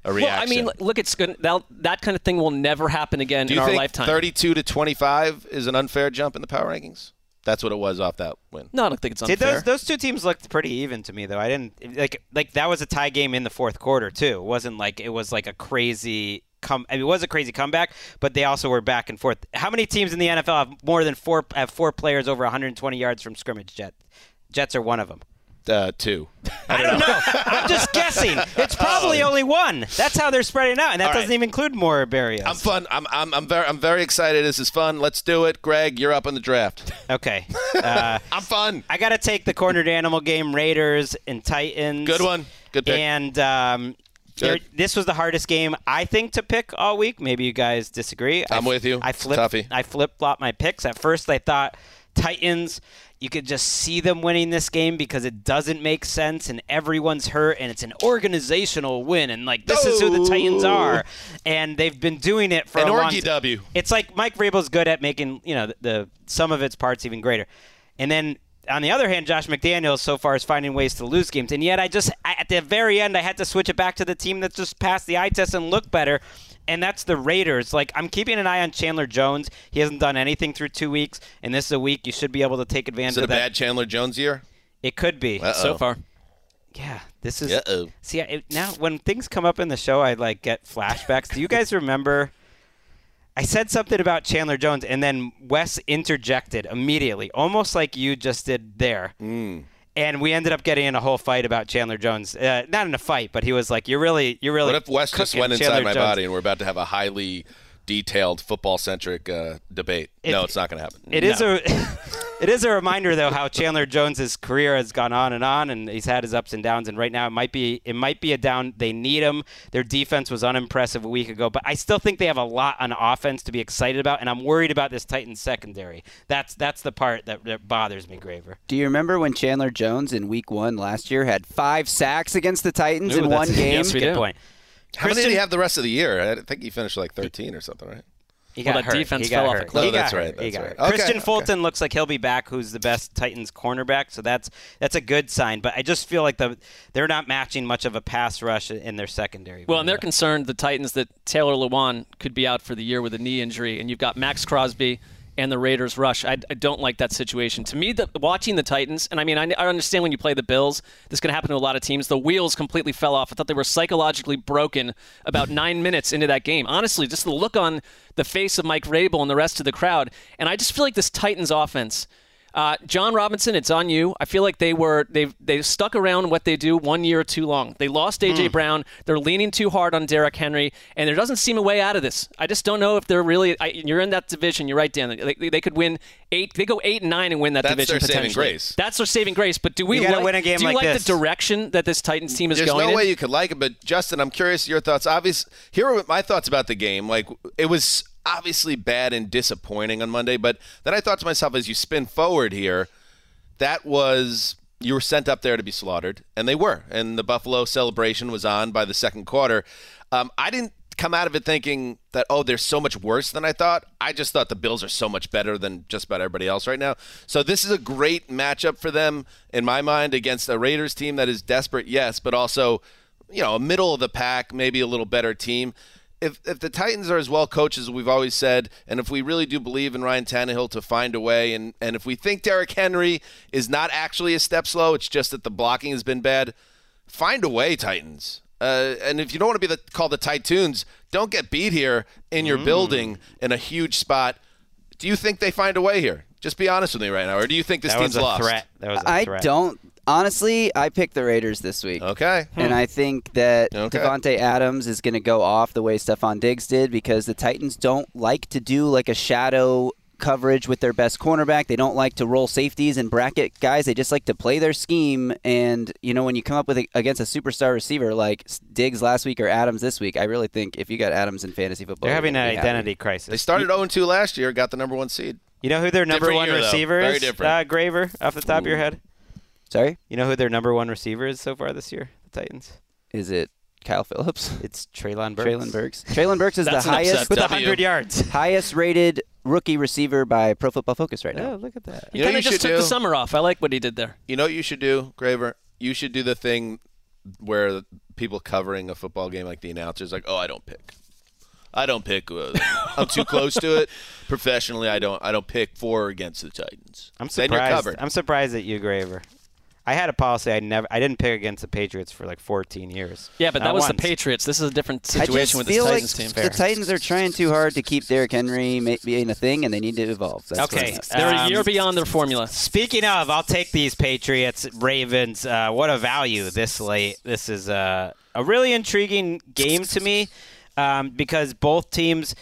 a reaction. Well. I mean, look, it's good. That, that kind of thing will never happen again Do in you our think lifetime. 32 to 25 is an unfair jump in the power rankings? That's what it was off that win. No, I don't think it's Did unfair. those those two teams looked pretty even to me though? I didn't like like that was a tie game in the fourth quarter too. It wasn't like it was like a crazy come. I mean, it was a crazy comeback, but they also were back and forth. How many teams in the NFL have more than four have four players over 120 yards from scrimmage? Jet Jets are one of them. Uh, two. I don't know. I'm just guessing. It's probably only one. That's how they're spreading out, and that All right. doesn't even include more Berrios. I'm fun. I'm, I'm, I'm very I'm very excited. This is fun. Let's do it. Gregg, you're up on the draft. Okay. Uh, I'm fun. I got to take the cornered animal game, Raiders and Titans. Good one. Good pick. And um, there, this was the hardest game I think to pick all week. Maybe you guys disagree. I'm I, with you. I toughy. I flip flop my picks. At first, I thought Titans. You could just see them winning this game because it doesn't make sense and everyone's hurt and it's an organizational win and like this is who the Titans are. And they've been doing it for An a long time. it's like Mike Vrabel's good at making you know the, the some of its parts even greater, and then on the other hand, Josh McDaniels so far is finding ways to lose games, and yet I just at the very end, I had to switch it back to the team that just passed the eye test and looked better. And that's the Raiders. Like I'm keeping an eye on Chandler Jones. He hasn't done anything through two weeks, and this is a week you should be able to take advantage Is it a of that. bad Chandler Jones year? It could be Uh-oh. So far. Yeah, this is. Uh-oh. See, it, now when things come up in the show, I like get flashbacks. Do you guys remember? I said something about Chandler Jones, and then Wes interjected immediately, almost like you just did there. Mm. And we ended up getting in a whole fight about Chandler Jones. Uh, not in a fight, but he was like, "You're really, you're really." What if Wes just went inside Chandler my Jones." body and we're about to have a highly detailed football centric uh, debate? It- no, it's not going to happen. It is a it is a reminder though how Chandler Jones's career has gone on and on and he's had his ups and downs and right now it might be it might be a down they need him. Their defense was unimpressive a week ago, but I still think they have a lot on offense to be excited about and I'm worried about this Titans secondary. That's that's the part that, that bothers me, Graver. Do you remember when Chandler Jones in Week One last year had five sacks against the Titans Ooh, in one game? yes, we Good do. point. How many did Kristian- he have the rest of the year? I think he finished like 13 or something, right? He Well, got that hurt. defense he got fell off a hurt. cliff. He Oh, got that's right, He got right. hurt. Okay, Kristian okay. Fulton looks like he'll be back. Who's the best Titans cornerback? So that's that's a good sign. But I just feel like the they're not matching much of a pass rush in their secondary. Well, and they're concerned, the Titans, that Taylor Lewan could be out for the year with a knee injury, and you've got Maxx Crosby and the Raiders rush. I, I don't like that situation. To me, the, watching the Titans, and I mean, I, I understand when you play the Bills, this can happen to a lot of teams. The wheels completely fell off. I thought they were psychologically broken about nine minutes into that game. Honestly, just the look on the face of Mike Vrabel and the rest of the crowd, and I just feel like this Titans offense. Uh, Jon Robinson, it's on you. I feel like they were they've they've stuck around what they do one year too long. They lost AJ Hmm. Brown. They're leaning too hard on Derrick Henry, and there doesn't seem a way out of this. I just don't know if they're really. I, you're in that division. You're right, Dan. They, they could win eight. They go eight and nine and win that That's division their saving grace. That's their saving grace. But do we You gotta like, win a game do you like like this. the direction that this Titans team is There's going There's no in? way you could like it, but Justin, I'm curious your thoughts. Obvious, here are my thoughts about the game. Like it was obviously bad and disappointing on Monday, but then I thought to myself, as you spin forward here, that was you were sent up there to be slaughtered, and they were, and the Buffalo celebration was on by the second quarter. Um, I didn't come out of it thinking that oh they're so much worse than I thought. I just thought the Bills are so much better than just about everybody else right now. So this is a great matchup for them in my mind against a Raiders team that is desperate, yes, but also you know a middle of the pack, maybe a little better team. If if the Titans are as well coached as we've always said, and if we really do believe in Ryan Tannehill to find a way, and and if we think Derrick Henry is not actually a step slow, it's just that the blocking has been bad. Find a way, Titans. Uh, and if you don't want to be the, called the Titans, don't get beat here in your building in a huge spot. Do you think they find a way here? Just be honest with me right now, or do you think this that was team's a lost? threat. That was a I threat. I don't. Honestly, I picked the Raiders this week. Okay. And I think that Okay. Davante Adams is going to go off the way Stefon Diggs did because the Titans don't like to do like a shadow coverage with their best cornerback. They don't like to roll safeties and bracket guys. They just like to play their scheme. And you know, when you come up with a, against a superstar receiver like Diggs last week or Adams this week, I really think if you got Adams in fantasy football, They're having an be happy. identity crisis. They started 0 2 last year, got the number one seed. You know who their number Different one year, though. receiver Very is? different. Uh, Graver, off the top of your head. Sorry, You know who their number one receiver is so far this year? The Titans. is it Kyle Phillips? It's Treylon Burks. Treylon Burks. Treylon Burks is the highest with W. hundred yards. highest rated rookie receiver by Pro Football Focus right now. Oh, look at that. he kind of just took do? the summer off. I like what he did there. You know what you should do, Graver? You should do the thing where people covering a football game, like the announcers, like, "Oh, I don't pick. I don't pick. Uh, I'm too close to it. Professionally, I don't. I don't pick for or against the Titans. I'm Then you're surprised. covered. I'm surprised at you, Graver. I had a policy. I never. I didn't pick against the Patriots for like 14 years. Yeah, but Not that was once. the Patriots. This is a different I situation just with this feel Titans like team. the Titans are trying too hard to keep Derrick Henry being a thing, and they need to evolve. That's Okay, I'm at. They're a Um, year beyond their formula. Speaking of, I'll take these Patriots, Ravens. Uh, what a value this late. This is uh, a really intriguing game to me um, because both teams.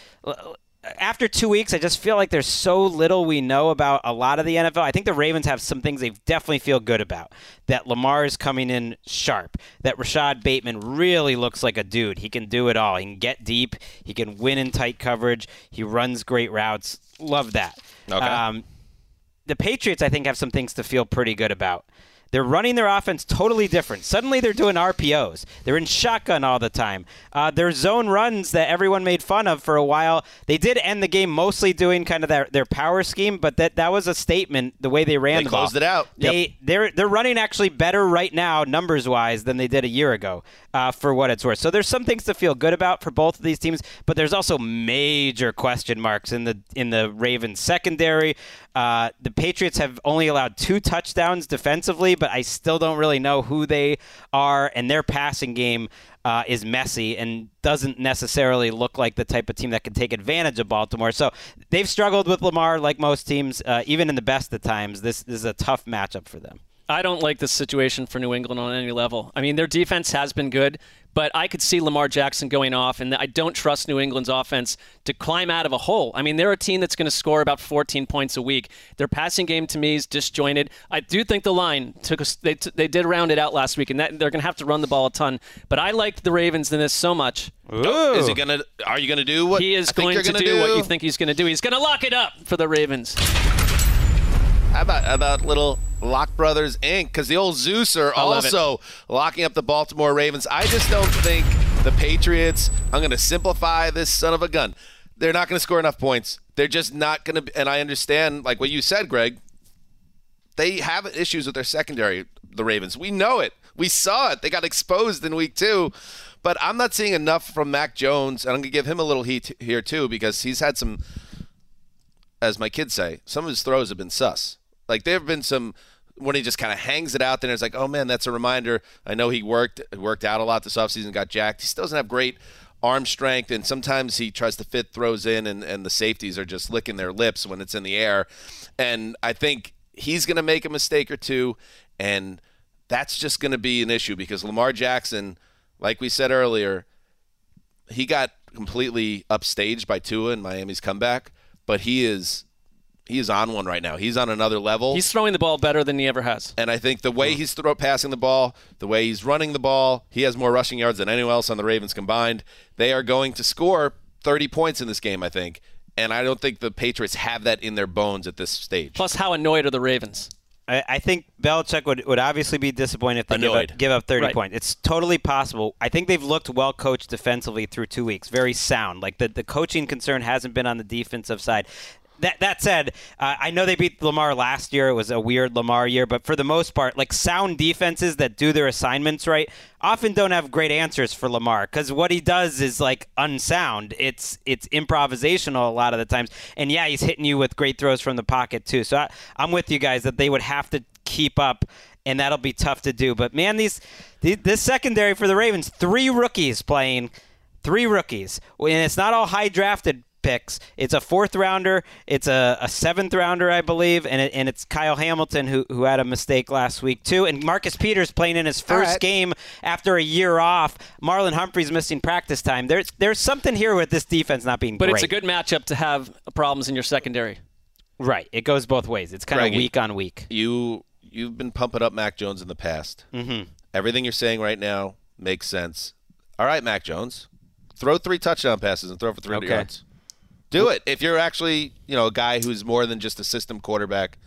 After two weeks, I just feel like there's so little we know about a lot of the NFL. I think the Ravens have some things they definitely feel good about. That Lamar is coming in sharp. That Rashod Bateman really looks like a dude. He can do it all. He can get deep. He can win in tight coverage. He runs great routes. Love that. Okay. Um, the Patriots, I think, have some things to feel pretty good about. They're running their offense totally different. Suddenly they're doing RPOs. They're in shotgun all the time. Uh, their zone runs that everyone made fun of for a while. They did end the game mostly doing kind of their, their power scheme, but that, that was a statement the way they ran They the ball. closed it out. They they're they're running actually better right now numbers wise than they did a year ago uh, for what it's worth. So there's some things to feel good about for both of these teams, but there's also major question marks in the in the Ravens secondary. Uh, the Patriots have only allowed two touchdowns defensively, but I still don't really know who they are, and their passing game uh, is messy and doesn't necessarily look like the type of team that can take advantage of Baltimore. So they've struggled with Lamar like most teams, uh, even in the best of times. This, this is a tough matchup for them. I don't like this situation for New England on any level. I mean, their defense has been good, but I could see Lamar Jackson going off, and I don't trust New England's offense to climb out of a hole. I mean, they're a team that's going to score about 14 points a week. Their passing game to me is disjointed. I do think the line took a, they t- they did round it out last week, and that, they're going to have to run the ball a ton. But I liked the Ravens in this so much. Oh, Is he gonna? Are you gonna do what He is I think going you're to gonna do, what you think he's going to do. He's going to lock it up for the Ravens. How about about little Lock Brothers Inc. Because the old Zeus are love it. also locking up the Baltimore Ravens. I just don't think the Patriots. I'm going to simplify this son of a gun. They're not going to score enough points. They're just not going to. And I understand, like what you said, Gregg. They have issues with their secondary. The Ravens. We know it. We saw it. They got exposed in week two. But I'm not seeing enough from Mac Jones, and I'm going to give him a little heat here too because he's had some as my kids say, some of his throws have been sus. Like there have been some when he just kind of hangs it out there. It's like, oh man, that's a reminder. I know he worked worked out a lot this offseason, got jacked. He still doesn't have great arm strength, and sometimes he tries to fit throws in, and, and the safeties are just licking their lips when it's in the air. And I think he's going to make a mistake or two, and that's just going to be an issue because Lamar Jackson, like we said earlier, he got completely upstaged by Tua in Miami's comeback, but he is he is on one right now. He's on another level. He's throwing the ball better than he ever has. and I think the way he's throw, passing the ball, the way he's running the ball, he has more rushing yards than anyone else on the Ravens combined. They are going to score 30 points in this game, I think. And I don't think the Patriots have that in their bones at this stage. Plus, how annoyed are the Ravens? I, I think Belichick would, would obviously be disappointed if they give Annoyed. up, give up 30 Right. points. It's totally possible. I think they've looked well coached defensively through two weeks, very sound. Like the, the coaching concern hasn't been on the defensive side. That, that said, uh, I know they beat Lamar last year. It was a weird Lamar year, but for the most part, like sound defenses that do their assignments right often don't have great answers for Lamar because what he does is like unsound. It's it's improvisational a lot of the times, and yeah, he's hitting you with great throws from the pocket too. So I, I'm with you guys that they would have to keep up, and that'll be tough to do. But man, these the- this secondary for the Ravens, three rookies playing, three rookies, and it's not all high drafted picks. It's a fourth rounder, it's a, a seventh rounder, I believe, and it, and it's Kyle Hamilton who who had a mistake last week too, and Marcus Peters playing in his first right. game after a year off. Marlon Humphrey's missing practice time. There's there's something here with this defense not being But great. it's a good matchup to have problems in your secondary. right. It goes both ways. It's kind of week on week. You you've been pumping up Mac Jones in the past. Mm-hmm. Everything you're saying right now makes sense. All right, Mac Jones, throw three touchdown passes and throw for 300 Okay. yards. Do it. If you're actually, you know, a guy who's more than just a system quarterback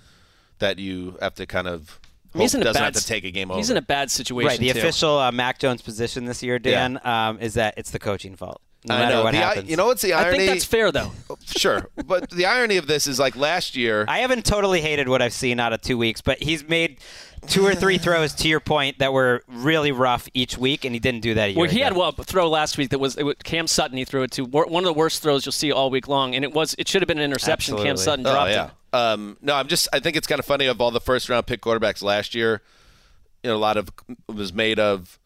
that you have to kind of hope He's in a doesn't bad have to take a game over. He's in a bad situation. Right. The too. official uh, Mac Jones position this year, Dan, um, is that it's the coaching fault. No I matter know. what The happens. you know what's the irony? I think that's fair, though. sure, but the irony of this is like last year. I haven't totally hated what I've seen out of two weeks, but he's made two or three throws to your point that were really rough each week, and he didn't do that a year Well, he ago. had well, a throw last week that was, it was Cam Sutton. He threw it to one of the worst throws you'll see all week long, and it was it should have been an interception. Cam Absolutely. Sutton Oh dropped yeah. it. Um, no, I'm just. I think it's kind of funny of all the first round pick quarterbacks last year. You know, a lot of was made of.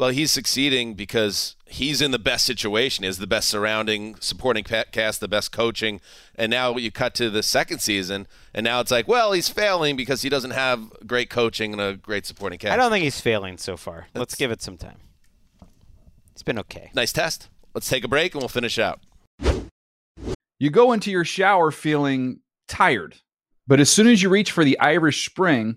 Well, he's succeeding because he's in the best situation, is the best surrounding, supporting cast, the best coaching, and now you cut to the second season, and now it's like, well, he's failing because he doesn't have great coaching and a great supporting cast. I don't think he's failing so far. Let's give it some time. It's been okay. Nice test. Let's take a break and we'll finish out. You go into your shower feeling tired, but as soon as you reach for the Irish Spring,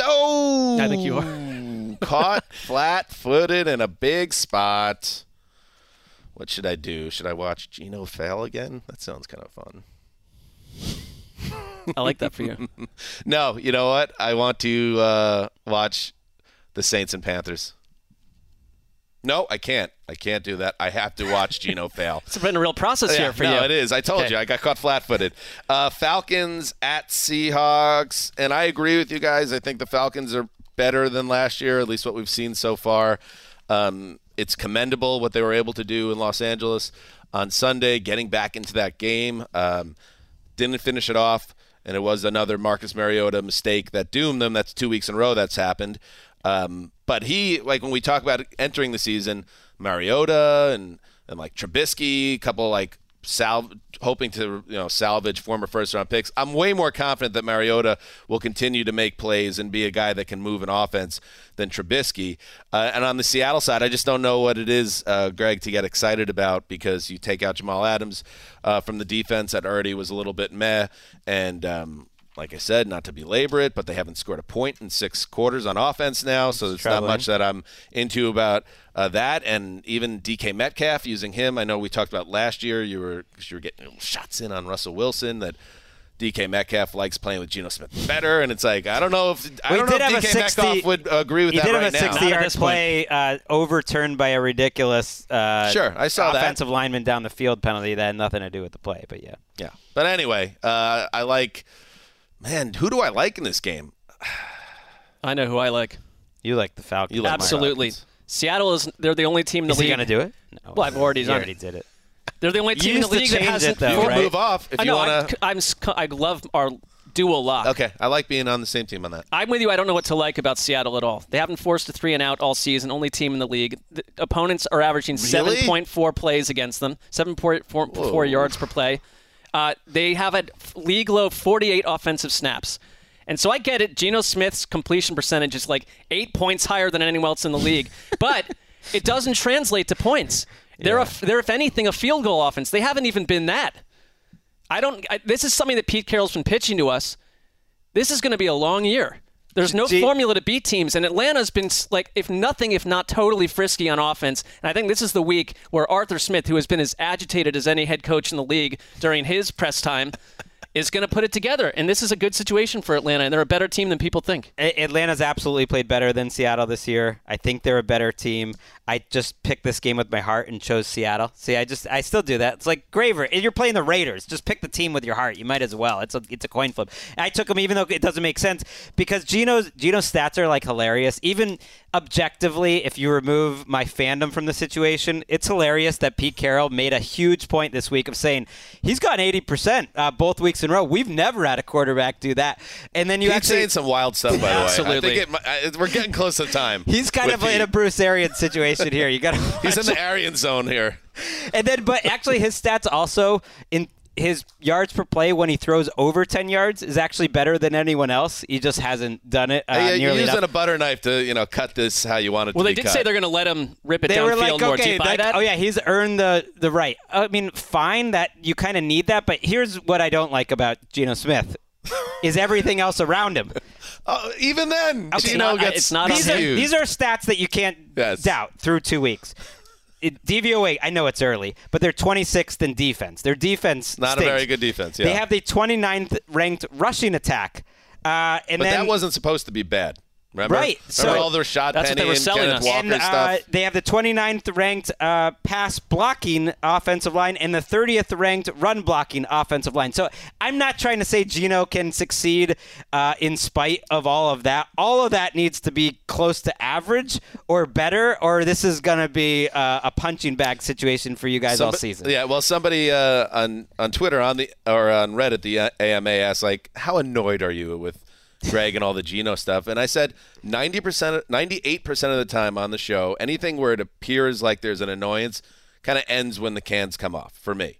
Oh, I think you are. caught flat-footed in a big spot. What should I do? Should I watch Geno fail again? That sounds kind of fun. I like that for you. no, you know what? I want to uh, watch the Saints and Panthers. No, I can't. I can't do that. I have to watch Geno fail. It's been a real process Yeah, here for no, you. it is. I told Okay. you. I got caught flat-footed. Uh, Falcons at Seahawks, and I agree with you guys. I think the Falcons are better than last year, at least what we've seen so far. Um, it's commendable what they were able to do in Los Angeles on Sunday, getting back into that game. Um, didn't finish it off, and it was another Marcus Mariota mistake that doomed them. That's two weeks in a row that's happened. Um, but he, like when we talk about entering the season, Mariota and and like Trubisky, a couple like sal hoping to you know salvage former first round picks. I'm way more confident that Mariota will continue to make plays and be a guy that can move an offense than Trubisky. Uh, and on the Seattle side, I just don't know what it is, uh, Gregg, to get excited about because you take out Jamal Adams uh, from the defense that already was a little bit meh, and um, like I said, not to belabor it, but they haven't scored a point in six quarters on offense now, so it's not much that I'm into about uh, that. And even DK Metcalf using him, I know we talked about last year. You were 'cause you were getting shots in on Russell Wilson that. DK Metcalf likes playing with Geno Smith better, and it's like I don't know if I We don't know if DK 60 Metcalf would agree with he that did right have a 60 yard play uh, overturned by a ridiculous uh, Sure, I saw that. offensive lineman down the field penalty that had nothing to do with the play, but yeah. Yeah, but anyway, uh, I like. Man, who do I like in this game? I know who I like. You like the Falcons. You like Absolutely. Seattle is they're the only team in the Is league. he going to do it? No. Well, I've already He done already did it. They're the only team in the league that hasn't. it, though, You can right? move off if I you want to. I'm, s- I love our dual lock. Okay, I like being on the same team on that. I'm with you. I don't know what to like about Seattle at all. They haven't forced a three and out all season. Only team in the league. The opponents are averaging Really? 7.4 plays against them. 7.4 yards per play. Uh, they have a league low 48 offensive snaps. And so I get it. Geno Smith's completion percentage is like eight points higher than anyone else in the league, but it doesn't translate to points. They're, a, they're, if anything, a field goal offense. They haven't even been that. I don't. I, this is something that Pete Carroll's been pitching to us. This is going to be a long year. There's no formula to beat teams, and Atlanta's been like, if nothing, if not totally frisky on offense. And I think this is the week where Arthur Smith, who has been as agitated as any head coach in the league during his press time, is going to put it together. And this is a good situation for Atlanta, and they're a better team than people think. Atlanta's absolutely played better than Seattle this year. I think they're a better team. I just picked this game with my heart and chose Seattle. See, I just I still do that. It's like Graver. You're playing the Raiders. Just pick the team with your heart. You might as well. It's a it's a coin flip. I took them even though it doesn't make sense because Geno's Geno's stats are like hilarious. Even objectively, if you remove my fandom from the situation, it's hilarious that Pete Carroll made a huge point this week of saying he's gotten 80% uh, both weeks in a row. We've never had a quarterback do that. And then you Pete's actually saying some wild stuff, by the way. Absolutely. I think it, I- we're getting close to time. He's kind with of in a Bruce Arians situation here. You got. He's in the Aryan zone here. and then, but actually, his stats also in his yards per play when he throws over 10 yards is actually better than anyone else. He just hasn't done it uh, Hey, you're using enough. a butter knife to you know cut this how you want it Well, to they be did cut. say they're going to let him rip it they downfield were like, more. Do okay, you buy like, that? oh yeah, he's earned the the right. I mean, fine that you kind of need that, but here's what I don't like about Geno Smith is everything else around him. Oh, even then, It's Geno not- gets it's not these are, these are stats that you can't Yes. doubt through two weeks. It, DVOA, I know it's early, but they're 26th in defense. Their defense not a very good defense. Yeah, They have the 29th ranked rushing attack. Uh, and but then that wasn't supposed to be bad. Remember? Right, so- Remember all their shot That's what they were and selling Kenneth us. Walker and, uh, stuff. they have the 29th ranked uh, pass blocking offensive line and the 30th ranked run blocking offensive line. So I'm not trying to say Geno can succeed uh, in spite of all of that. All of that needs to be close to average or better, or this is going to be uh, a punching bag situation for you guys all season. Yeah, well, somebody uh, on on Twitter on the or on Reddit, the AMA asked like, "How annoyed are you with Gregg and all the Geno stuff?" And I said, ninety percent, ninety eight percent of the time on the show, anything where it appears like there's an annoyance, kind of ends when the cans come off. For me,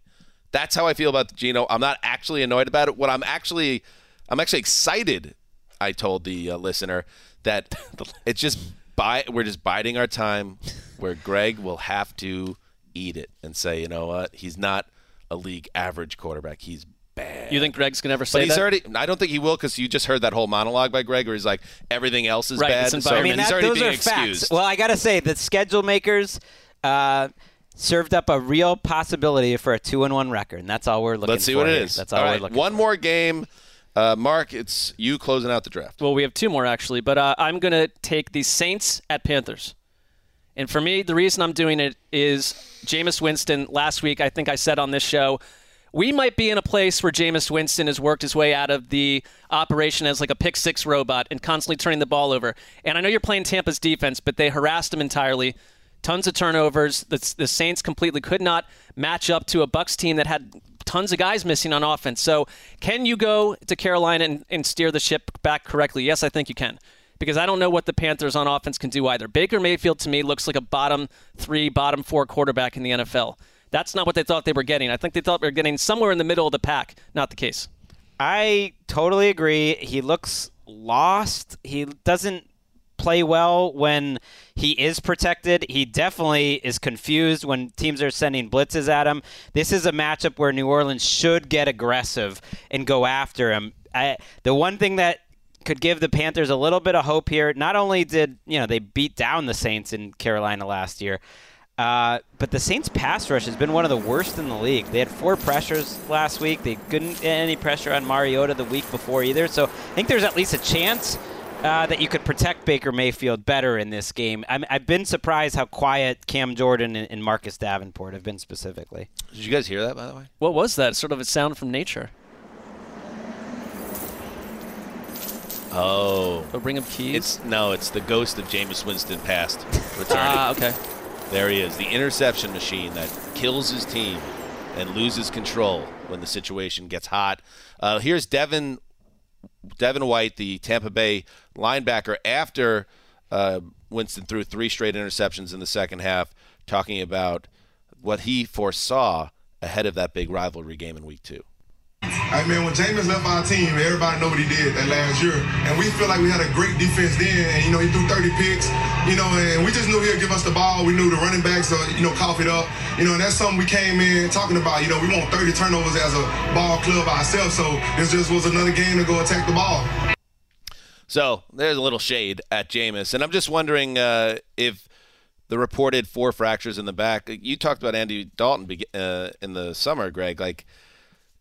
that's how I feel about the Geno. I'm not actually annoyed about it. What I'm actually, I'm actually excited. I told the uh, listener that it's just by we're just biding our time where Gregg will have to eat it and say, you know what, he's not a league average quarterback. He's bad. You think Gregg's gonna ever say But he's that? already. I don't think he will because you just heard that whole monologue by Gregg, where he's like, everything else is Right, bad. it's So I mean, he's that, already those being are excused. facts. Well, I got to say, the schedule makers uh, served up a real possibility for a two and one record, and that's all we're looking Let's see for what it here. is. That's all, all we're right, looking one more game. Uh, Marc, it's you closing out the draft. Well, we have two more actually, but uh, I'm going to take the Saints at Panthers. And for me, the reason I'm doing it is Jameis Winston. Last week, I think I said on this show, we might be in a place where Jameis Winston has worked his way out of the operation as like a pick six robot and constantly turning the ball over. And I know you're playing Tampa's defense, but they harassed him entirely. Tons of turnovers. The, the Saints completely could not match up to a Bucs team that had tons of guys missing on offense. So, can you go to Carolina and, and steer the ship back correctly? Yes, I think you can. Because I don't know what the Panthers on offense can do either. Baker Mayfield to me looks like a bottom three, bottom four quarterback in the NFL. That's not what they thought they were getting. I think they thought they were getting somewhere in the middle of the pack. Not the case. I totally agree. He looks lost. He doesn't play well when he is protected. He definitely is confused when teams are sending blitzes at him. This is a matchup where New Orleans should get aggressive and go after him. I, the one thing that could give the Panthers a little bit of hope here. Not only did you know they beat down the Saints in Carolina last year, uh, but the Saints' pass rush has been one of the worst in the league. They had four pressures last week. They couldn't get any pressure on Mariota the week before either. So I think there's at least a chance uh, that you could protect Baker Mayfield better in this game. I'm, I've been surprised how quiet Cam Jordan and, and Marcus Davenport have been specifically. Did you guys hear that, by the way? What was that? Sort of a sound from nature. Oh, A ring of keys. it's no, it's the ghost of Jameis Winston past returning. ah, okay. There he is, the interception machine that kills his team and loses control when the situation gets hot. Uh, here's Devin Devin White, the Tampa Bay linebacker, after uh, Winston threw three straight interceptions in the second half, talking about what he foresaw ahead of that big rivalry game in Week Two. Hey man, when Jameis left our team, everybody know what he did that last year, and we feel like we had a great defense then. And you know, he threw 30 picks, you know, and we just knew he'd give us the ball. We knew the running backs, uh, you know, cough it up, you know, and that's something we came in talking about. You know, we want 30 turnovers as a ball club ourselves, so this just was another game to go attack the ball. So there's a little shade at Jameis, and I'm just wondering uh, if the reported four fractures in the back. You talked about Andy Dalton uh, in the summer, Gregg. Like,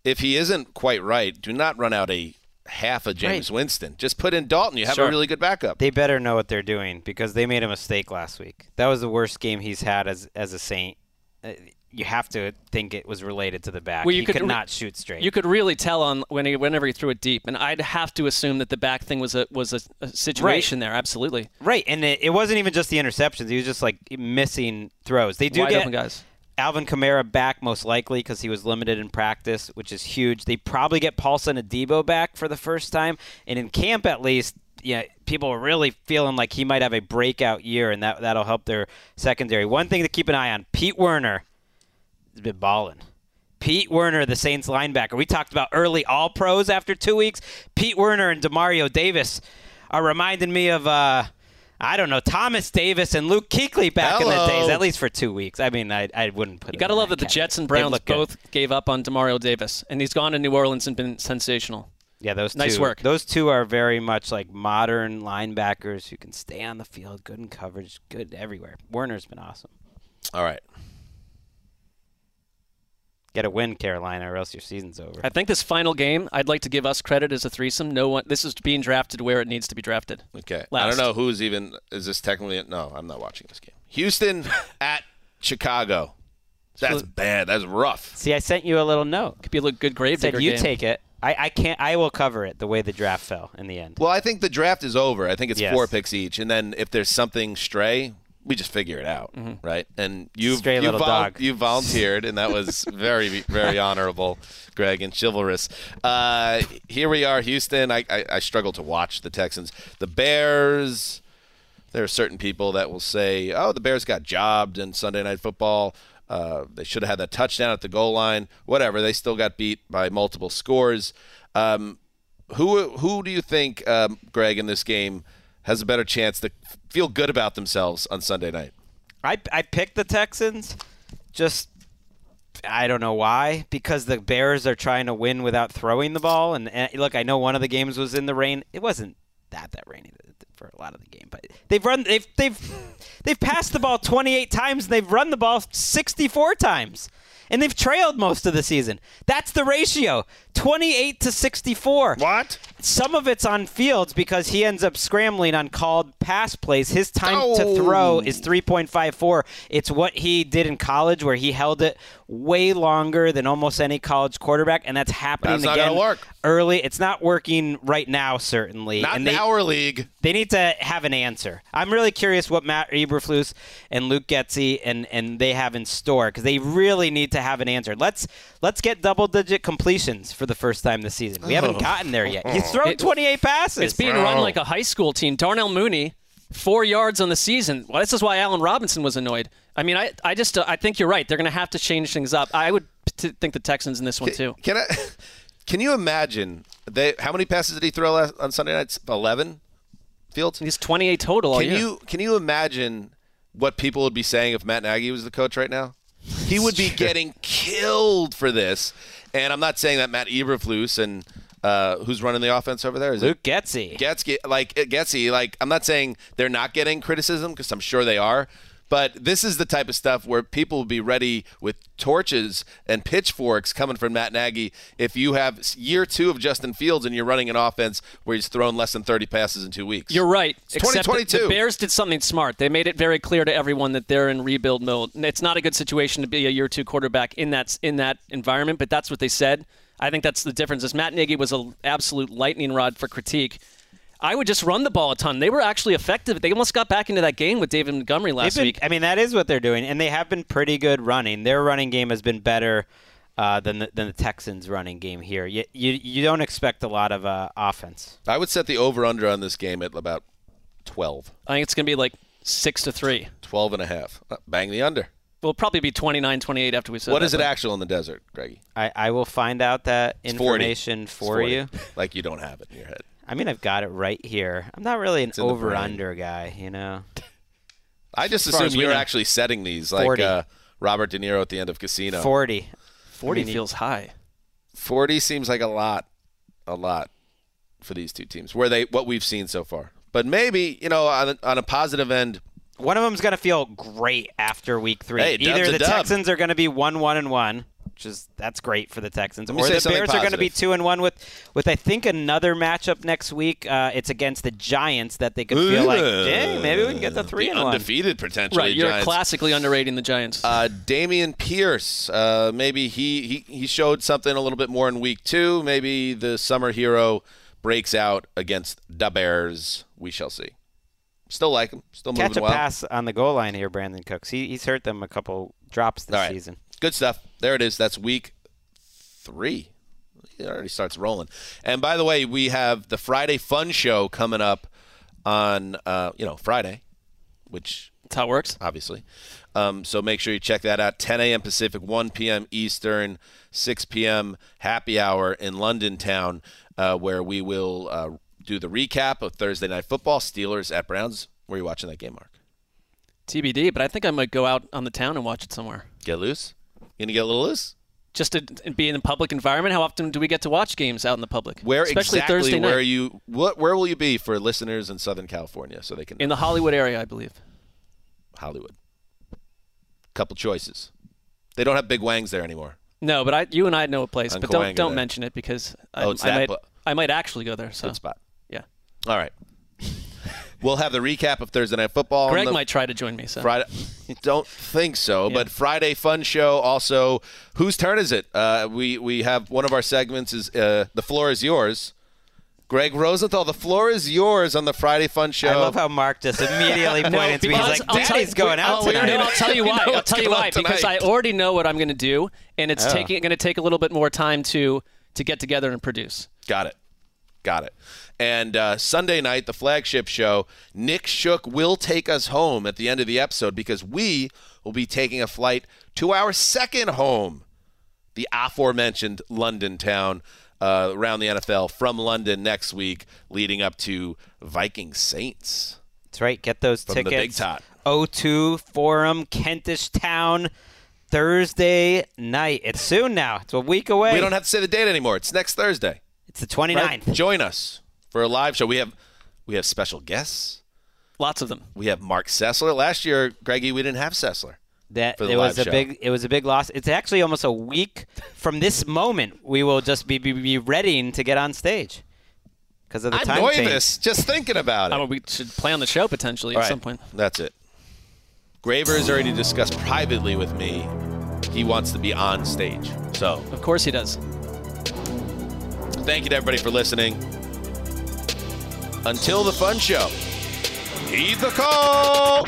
if he isn't quite right, do not run out a half of Jameis Right. Winston. Just put in Dalton. You have Sure. a really good backup. They better know what they're doing because they made a mistake last week. That was the worst game he's had as as a Saint. Uh, you have to think it was related to the back. Well, you he could could re- not shoot straight. You could really tell on when he, whenever he threw it deep, and I'd have to assume that the back thing was a was a, a situation there. Absolutely, Right, and it, it wasn't even just the interceptions. He was just like missing throws. They do wide get open guys. Alvin Kamara back most likely because he was limited in practice, which is huge. They probably get Paulson Adebo back for the first time, and in camp at least, yeah, people are really feeling like he might have a breakout year, and that that'll help their secondary. One thing to keep an eye on: Pete Werner has been balling. Pete Werner, the Saints linebacker. We talked about early All Pros after two weeks. Pete Werner and Demario Davis are reminding me of. Uh, I don't know Thomas Davis and Luke Kuechly back in the days, at least for two weeks. I mean, I, I wouldn't put. You it got to love that the. Jets and Browns look good. both gave up on Demario Davis, and he's gone to New Orleans and been sensational. Yeah, those Nice two, work. Those two are very much like modern linebackers who can stay on the field, good in coverage, good everywhere. Werner's been awesome. All right. Got to win Carolina, or else your season's over. I think this final game, I'd like to give us credit as a threesome. No one, this is being drafted where it needs to be drafted. Okay. I don't know who's even. Is this technically? No, I'm not watching this game. Houston at Chicago. That's bad. That's rough. See, I sent you a little note. Could be a little good grave Said you game. take it. I, I can't. I will cover it the way the draft fell in the end. Well, I think the draft is over. I think it's Yes. four picks each, and then if there's something stray, we just figure it out, right? And you Stray you, dog. you volunteered, and that was very very honorable, Gregg, and chivalrous. Uh, here we are, Houston. I, I I struggle to watch the Texans. The Bears. There are certain people that will say, "Oh, the Bears got jobbed in Sunday Night Football. Uh, they should have had that touchdown at the goal line. Whatever. They still got beat by multiple scores. Um, who who do you think, um, Gregg, in this game has a better chance to feel good about themselves on Sunday night? I I picked the Texans, just I don't know why because the Bears are trying to win without throwing the ball. And, and look, I know one of the games was in the rain. It wasn't that that rainy for a lot of the game, but they've run they've they've they've passed the ball 28 times and they've run the ball 64 times. And they've trailed most of the season. That's the ratio. 28 to 64. What? Some of it's on Fields because he ends up scrambling on called pass plays. His time Oh. to throw is 3.54. It's what he did in college where he held it way longer than almost any college quarterback, and that's happening That's not again work. early. It's not working right now, certainly. Not and in they, our league. they need to have an answer. I'm really curious what Matt Eberflus and Luke Getsy and, and they have in store because they really need to have an answer. Let's let's get double digit completions for the first time this season. We haven't Oh. gotten there yet. He's thrown 28 passes. It's being run like a high school team. Darnell Mooney, four yards on the season. Well, this is why Allen Robinson was annoyed. I mean, I, I just, uh, I think you're right. They're going to have to change things up. I would t- think the Texans in this one too. Can I? Can you imagine they? How many passes did he throw last, on Sunday nights? Eleven. Fields. He's 28 total. Can you can you imagine what people would be saying if Matt Nagy was the coach right now? He would be getting killed for this. And I'm not saying that Matt Eberflus and uh, who's running the offense over there is Luke it Getsy. Getsy? Like Getsy, like I'm not saying they're not getting criticism because I'm sure they are. But this is the type of stuff where people will be ready with torches and pitchforks coming from Matt Nagy if you have year two of Justin Fields and you're running an offense where he's thrown less than 30 passes in two weeks. You're right. It's except 2022. The Bears did something smart. They made it very clear to everyone that they're in rebuild mode. It's not a good situation to be a year two quarterback in that in that environment, but that's what they said. I think that's the difference. Is Matt Nagy was an absolute lightning rod for critique. I would just run the ball a ton. They were actually effective. They almost got back into that game with David Montgomery last been- week. I mean, that is what they're doing, and they have been pretty good running. Their running game has been better uh, than the, than the Texans' running game here. You you, you don't expect a lot of uh, offense. I would set the over under on this game at about 12. I think it's going to be like six to three. 12 and a half. Uh, Bang the under. We'll probably be 29, 28 after we said What that, is it actual in the desert, Greggy? I, I will find out that It's information It's for 40. you. Like you don't have it in your head. I mean, I've got it right here. I'm not really an It's in the over brain. under guy, you know. I just As far as assume you're know. actually setting these like uh, Robert De Niro at the end of Casino. 40. 40 I mean, feels high. 40 seems like a lot, a lot for these two teams. Where they what we've seen so far, but maybe you know on on a positive end, One of them's going to feel great after week three. Hey, Either the. Texans are going to be one one and one, which is that's great for the Texans, or the something Bears are going to be two and one with with I think another matchup next week. Uh, it's against the Giants that they could feel like, hey, maybe we can get to three the and one. undefeated potentially. Right, you're Giants. classically underrating the Giants. Uh, Dameon Pierce, uh, maybe he, he he showed something a little bit more in week two. Maybe the summer hero breaks out against the Bears. We shall see. Still like him. Still Catch a well. pass on the goal line here, Brandin Cooks. He, he's hurt them a couple drops this All right. season. Good stuff. There it is. That's week three. It already starts rolling. And by the way, we have the Friday Fun Show coming up on uh, you know Friday, which That's how it works. obviously. Um, so make sure you check that out. 10 a.m. Pacific, 1 p.m. Eastern, 6 p.m. happy hour in London town, uh, where we will uh, do the recap of Thursday night football. Steelers at Browns. Where are you watching that game, Marc? TBD, but I think I might go out on the town and watch it somewhere. Get loose. You gonna get a little loose? Just to be in a public environment. How often do we get to watch games out in the public? Where Especially exactly? Thursday where night. are you? What? Where will you be for listeners in Southern California, so they can in the Hollywood area, I believe. Hollywood. Couple choices. They don't have big wangs there anymore. No, but I, you and I know a place, On but don't Cahuenga don't there. mention it because I, Oh, it's I that might pla- I might actually go there. So Good spot. Yeah, All right. we'll have the recap of Thursday night football. Gregg the- might try to join me. So Friday. Don't think so, but Friday fun show. Also, whose turn is it? Uh, we we have one of our segments is uh, the floor is yours. Gregg Rosenthal, the floor is yours on the Friday fun show. I love how Marc just immediately No, pointed to me. He's like, I'll Daddy's you- going out I'll, tonight. no, I'll tell you You why. I'll tell you why on because I already know what I'm going to do, and it's Oh. taking going to take a little bit more time to to get together and produce. Got it. Got it. And uh, Sunday night, the flagship show, Nick Shook will take us home at the end of the episode because we will be taking a flight to our second home, the aforementioned London town. uh, around the NFL from London next week, leading up to Viking Saints. That's right. Get those From the tickets. Big Tot. O2 Forum, Kentish Town, Thursday night. It's soon now. It's a week away. We don't have to say the date anymore. It's next Thursday. It's the 29th. Right? Join us for a live show. We have we have special guests. Lots of them. We have Marc Sessler. Last year, Greggy, we didn't have Sessler. That for the it was live a show. big it was a big loss. It's actually almost a week from this moment. We will just be be, be readying to get on stage because of the I'm time change. nervous just thinking about it. I mean, we should play on the show potentially All at right, some point. That's it. Graver has already discussed privately with me. He wants to be on stage. So Of course he does. Thank you to everybody for listening. Until the fun show, heed the call.